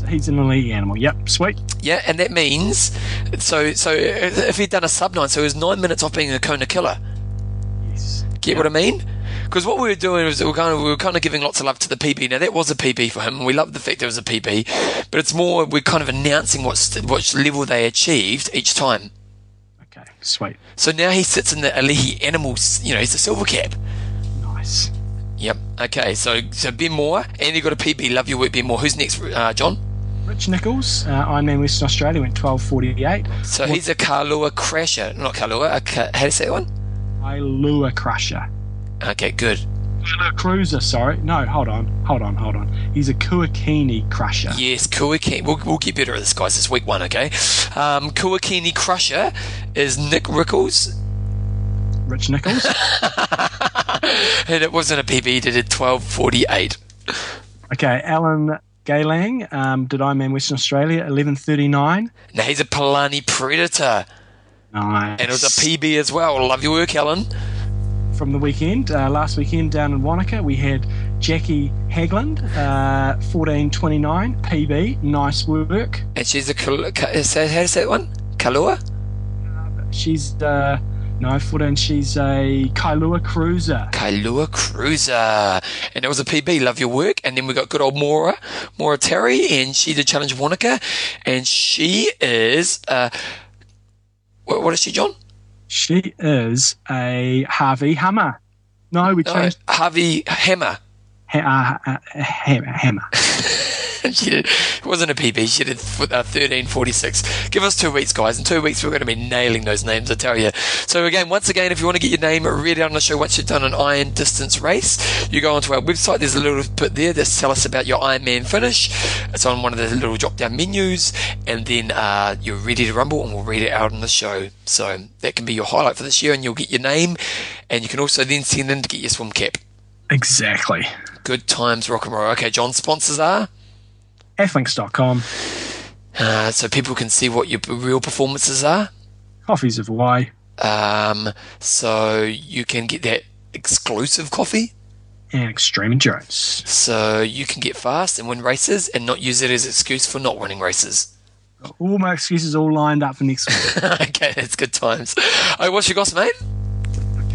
Speaker 2: He's an elite animal. Yep, sweet.
Speaker 1: Yeah, and that means so so if he'd done a sub nine, so he was nine minutes off being a Kona killer.
Speaker 2: Yes.
Speaker 1: Get what I mean? Because what we were doing was we were, kind of, we were kind of giving lots of love to the PB. Now that was a PB for him, and we loved the fact it was a PB. But it's more we're kind of announcing what st- what level they achieved each time.
Speaker 2: Okay, sweet.
Speaker 1: So now he sits in the Ali'i Animals. You know, he's a silver cap.
Speaker 2: Nice.
Speaker 1: Yep. Okay. So so Ben Moore, and you got a PB. Love your work, Ben Moore. Who's next, uh, John?
Speaker 2: Rich Nichols, uh, Ironman Western Australia, went 12.48.
Speaker 1: So he's a Kalua crasher, not Kalua. A Ka- how do you say that one?
Speaker 2: Kailua Crusher.
Speaker 1: Okay, good.
Speaker 2: Kailua Cruiser, sorry. No, hold on, hold on, hold on. He's a Kuakini Crusher.
Speaker 1: Yes, Kuakini. We'll, we'll get better at this, guys. It's week one, okay? Um, Kuakini Crusher is Nick Rickles,
Speaker 2: Rich Nichols.
Speaker 1: and it wasn't a PB. He did it twelve forty eight.
Speaker 2: okay, Alan Gaylang um, did Ironman Western Australia, 11.39.
Speaker 1: Now he's a Palani Predator,
Speaker 2: Nice.
Speaker 1: and it was a PB as well. Love your work, Alan.
Speaker 2: From the weekend, uh, last weekend down in Wanaka, we had Jackie Hagland, uh, 14.29, PB. Nice work.
Speaker 1: And she's a Kal- Ka- is that- how do you say that one? Kalua.
Speaker 2: She's uh, no 14. She's a Kailua Cruiser.
Speaker 1: Kailua Cruiser. And it was a PB. Love your work. And then we got good old Mora, Mora Terry, and she did Challenge Wanaka. And she is, uh, what, what is she, John?
Speaker 2: She is a Hawi Hammer. No, we
Speaker 1: No,
Speaker 2: changed.
Speaker 1: Hawi Hammer.
Speaker 2: ha- uh, uh, hammer. hammer.
Speaker 1: she did, it wasn't a PB. She did uh, 1346. Give us two weeks, guys. In two weeks, we're going to be nailing those names, I tell you. So, again, once again, if you want to get your name read out on the show once you've done an iron distance race, you go onto our website. There's a little bit there that tell us about your Ironman finish. It's on one of the little drop down menus, and then uh, you're ready to rumble, and we'll read it out on the show. So, that can be your highlight for this year, and you'll get your name, and you can also then send in to get your swim cap.
Speaker 2: Exactly.
Speaker 1: Good times, rock and roll. Okay, John, sponsors are?
Speaker 2: Athlinks.com.
Speaker 1: Uh, so people can see what your real performances are.
Speaker 2: Coffees of Hawaii.
Speaker 1: Um, so you can get that exclusive coffee.
Speaker 2: And Extreme Endurance.
Speaker 1: So you can get fast and win races and not use it as excuse for not winning races.
Speaker 2: All my excuses all lined up for next week.
Speaker 1: okay, that's good times. Oh, what's your gossip, mate?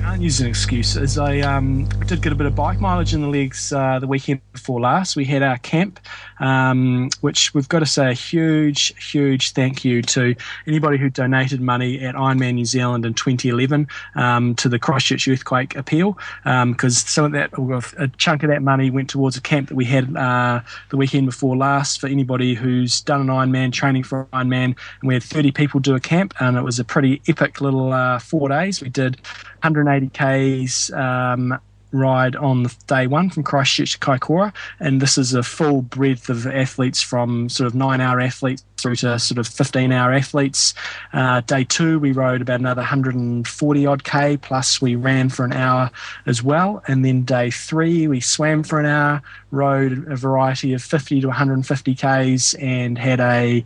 Speaker 2: Can't use an excuse I um, did get a bit of bike mileage in the legs uh, the weekend before last. We had our camp, um, which we've got to say a huge, huge thank you to anybody who donated money at Ironman New Zealand in 2011 um, to the Christchurch earthquake appeal because um, some of that, a chunk of that money went towards a camp that we had uh, the weekend before last for anybody who's done an Ironman training for Ironman. And we had 30 people do a camp, and it was a pretty epic little uh, four days. We did 180 k's um, ride on the day one from Christchurch to Kaikoura, and this is a full breadth of athletes from sort of nine hour athletes through to sort of 15 hour athletes. Uh, day two, we rode about another 140 odd K, plus we ran for an hour as well. And then day three, we swam for an hour, rode a variety of 50 to 150 Ks, and had a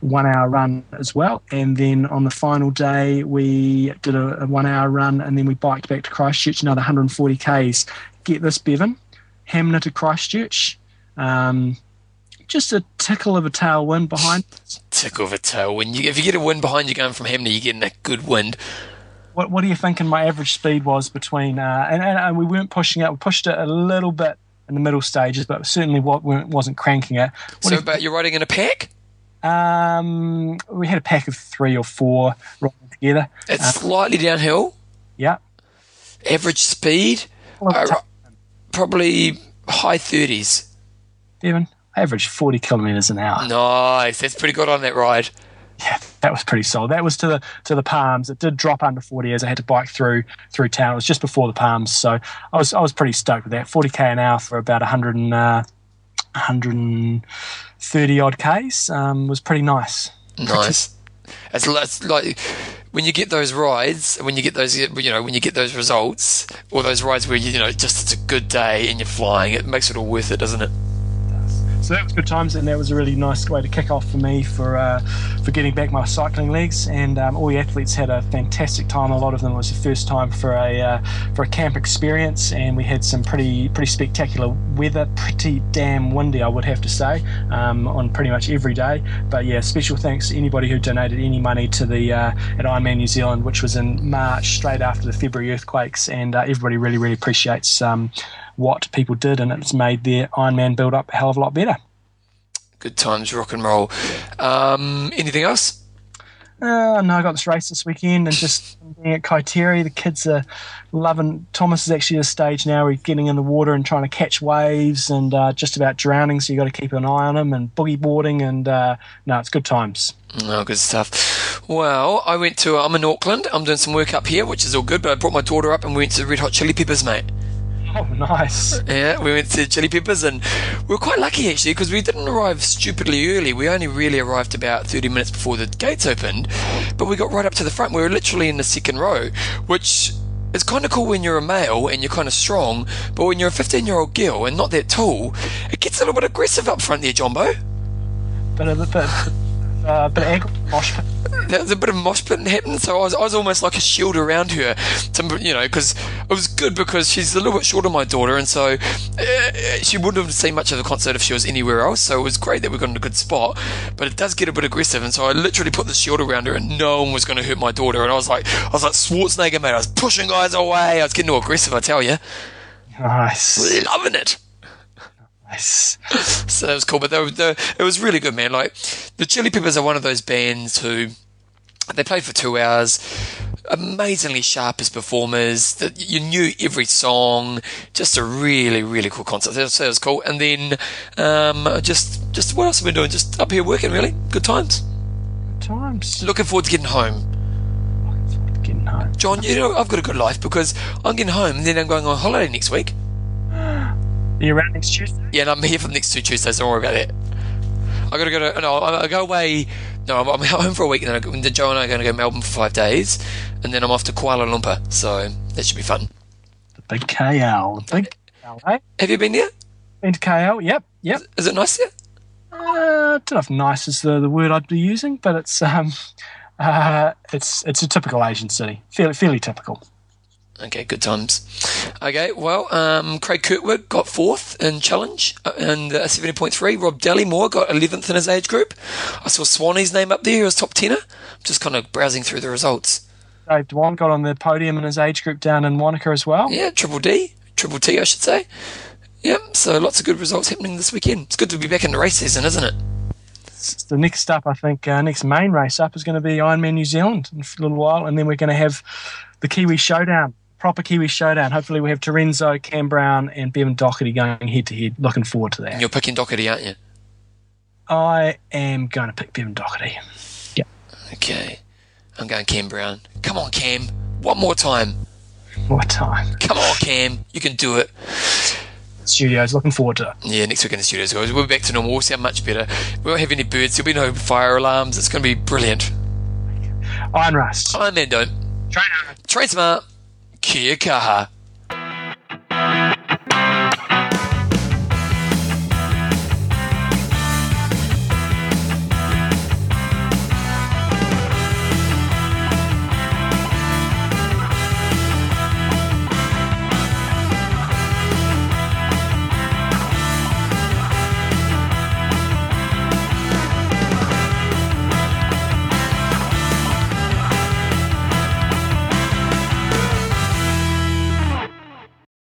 Speaker 2: one hour run as well. And then on the final day, we did a, a one hour run, and then we biked back to Christchurch, another 140 Ks. Get this, Bevan, Hanmer to Christchurch. Um, just a tickle of a tailwind behind.
Speaker 1: Tickle of a tailwind. You, if you get a wind behind you going from Hanmer, you're getting a good wind.
Speaker 2: What What are you thinking? My average speed was between, uh, and, and, and we weren't pushing it. We pushed it a little bit in the middle stages, but certainly what wasn't cranking it.
Speaker 1: What so, about you're riding in a pack?
Speaker 2: Um, we had a pack of three or four riding together.
Speaker 1: It's uh, slightly downhill.
Speaker 2: Yeah.
Speaker 1: Average speed, uh, probably high thirties.
Speaker 2: Even average 40 kilometres an hour.
Speaker 1: Nice. That's pretty good on that ride.
Speaker 2: Yeah, that was pretty solid. That was to the to the Palms. It did drop under 40 as I had to bike through through town. It was just before the Palms, so I was I was pretty stoked with that. 40k an hour for about 100 and, uh, 130 odd k's um, was pretty nice.
Speaker 1: Nice. It's, it's like when you get those rides, when you get those, you know, when you get those results, or those rides where you, you know, just it's a good day and you're flying, it makes it all worth it, doesn't it?
Speaker 2: So that was good times, and that was a really nice way to kick off for me for uh, for getting back my cycling legs. And um, all the athletes had a fantastic time. A lot of them was the first time for a uh, for a camp experience, and we had some pretty pretty spectacular weather. Pretty damn windy, I would have to say, um, on pretty much every day. But yeah, special thanks to anybody who donated any money to the uh, at Ironman New Zealand, which was in March, straight after the February earthquakes, and uh, everybody really really appreciates. Um, what people did, and it's made their Iron Man build up a hell of a lot better.
Speaker 1: Good times, rock and roll. Um, anything else?
Speaker 2: Uh, no, I got this race this weekend and just being at Kaiteri, the kids are loving. Thomas is actually at a stage now where he's getting in the water and trying to catch waves and uh, just about drowning, so you've got to keep an eye on him and boogie boarding. And uh, no, it's good times.
Speaker 1: Oh, good stuff. Well, I went to, I'm in Auckland. I'm doing some work up here, which is all good, but I brought my daughter up and we went to Red Hot Chili Peppers, mate.
Speaker 2: Oh, nice.
Speaker 1: Yeah, we went to Chili Peppers and we were quite lucky actually because we didn't arrive stupidly early. We only really arrived about 30 minutes before the gates opened, but we got right up to the front. We were literally in the second row, which is kind of cool when you're a male and you're kind of strong, but when you're a 15 year old girl and not that tall, it gets a little bit aggressive up front there, Jumbo.
Speaker 2: But, but uh, bit of ankle mosh pit.
Speaker 1: There was a bit of mosh pit happening, so I was, I was almost like a shield around her, to, you know, because it was good because she's a little bit shorter, than my daughter, and so uh, she wouldn't have seen much of the concert if she was anywhere else. So it was great that we got in a good spot, but it does get a bit aggressive, and so I literally put the shield around her, and no one was going to hurt my daughter, and I was like, I was like Schwarzenegger, mate. I was pushing guys away. I was getting too aggressive, I tell you.
Speaker 2: Nice,
Speaker 1: loving it. So that was cool, but they were, they, it was really good, man. Like the Chili Peppers are one of those bands who They played for two hours. Amazingly sharp as performers. That you knew every song. Just a really, really cool concert. So it was cool. And then um, just, just what else have we been doing? Just up here working. Really good times.
Speaker 2: Good times.
Speaker 1: Looking forward to getting home.
Speaker 2: Getting home.
Speaker 1: John, you know I've got a good life because I'm getting home and then I'm going on holiday next week.
Speaker 2: Are you around next Tuesday?
Speaker 1: Yeah, and I'm here for the next two Tuesdays. Don't worry about it. I gotta go to no. I, I go away. No, I'm, I'm home for a week, and then, I, go- then Jo and I are going to go to Melbourne for five days, and then I'm off to Kuala Lumpur. So that should be fun.
Speaker 2: The big KL. The big KL, eh?
Speaker 1: Have you been there?
Speaker 2: Been to KL? Yep, yep.
Speaker 1: Is it nice there?
Speaker 2: Uh, I don't know if nice is the, the word I'd be using, but it's um, uh, it's it's a typical Asian city, fairly fairly typical.
Speaker 1: Okay, good times. Okay, well, um, Craig Kurtwood got fourth in challenge and uh, 70.3. Rob Dallymore got 11th in his age group. I saw Swanee's name up there as top tenner. Just kind of browsing through the results.
Speaker 2: Dave Dwan got on the podium in his age group down in Wanaka as well.
Speaker 1: Yeah, Triple D, Triple T, I should say. Yep, so lots of good results happening this weekend. It's good to be back in the race season, isn't it?
Speaker 2: The next up, I think, uh, next main race up is going to be Ironman New Zealand in a little while, and then we're going to have the Kiwi Showdown, proper Kiwi Showdown. Hopefully, we have Terenzo, Cam Brown, and Bevan Docherty going head to head. Looking forward to
Speaker 1: And
Speaker 2: that.
Speaker 1: you're picking Docherty, aren't you?
Speaker 2: I am going to pick Bevan Docherty. Yeah.
Speaker 1: Okay. I'm going Cam Brown. Come on, Cam. One more time.
Speaker 2: What time?
Speaker 1: Come on, Cam. You can do it.
Speaker 2: Studios. Looking forward to it.
Speaker 1: Yeah, next week in the studios, guys. We'll be back to normal. We'll sound much better. We won't have any birds. There'll be no fire alarms. It's going to be brilliant.
Speaker 2: Iron Rust.
Speaker 1: Iron Man don't.
Speaker 2: Trainer.
Speaker 1: Train smart. Kia kaha.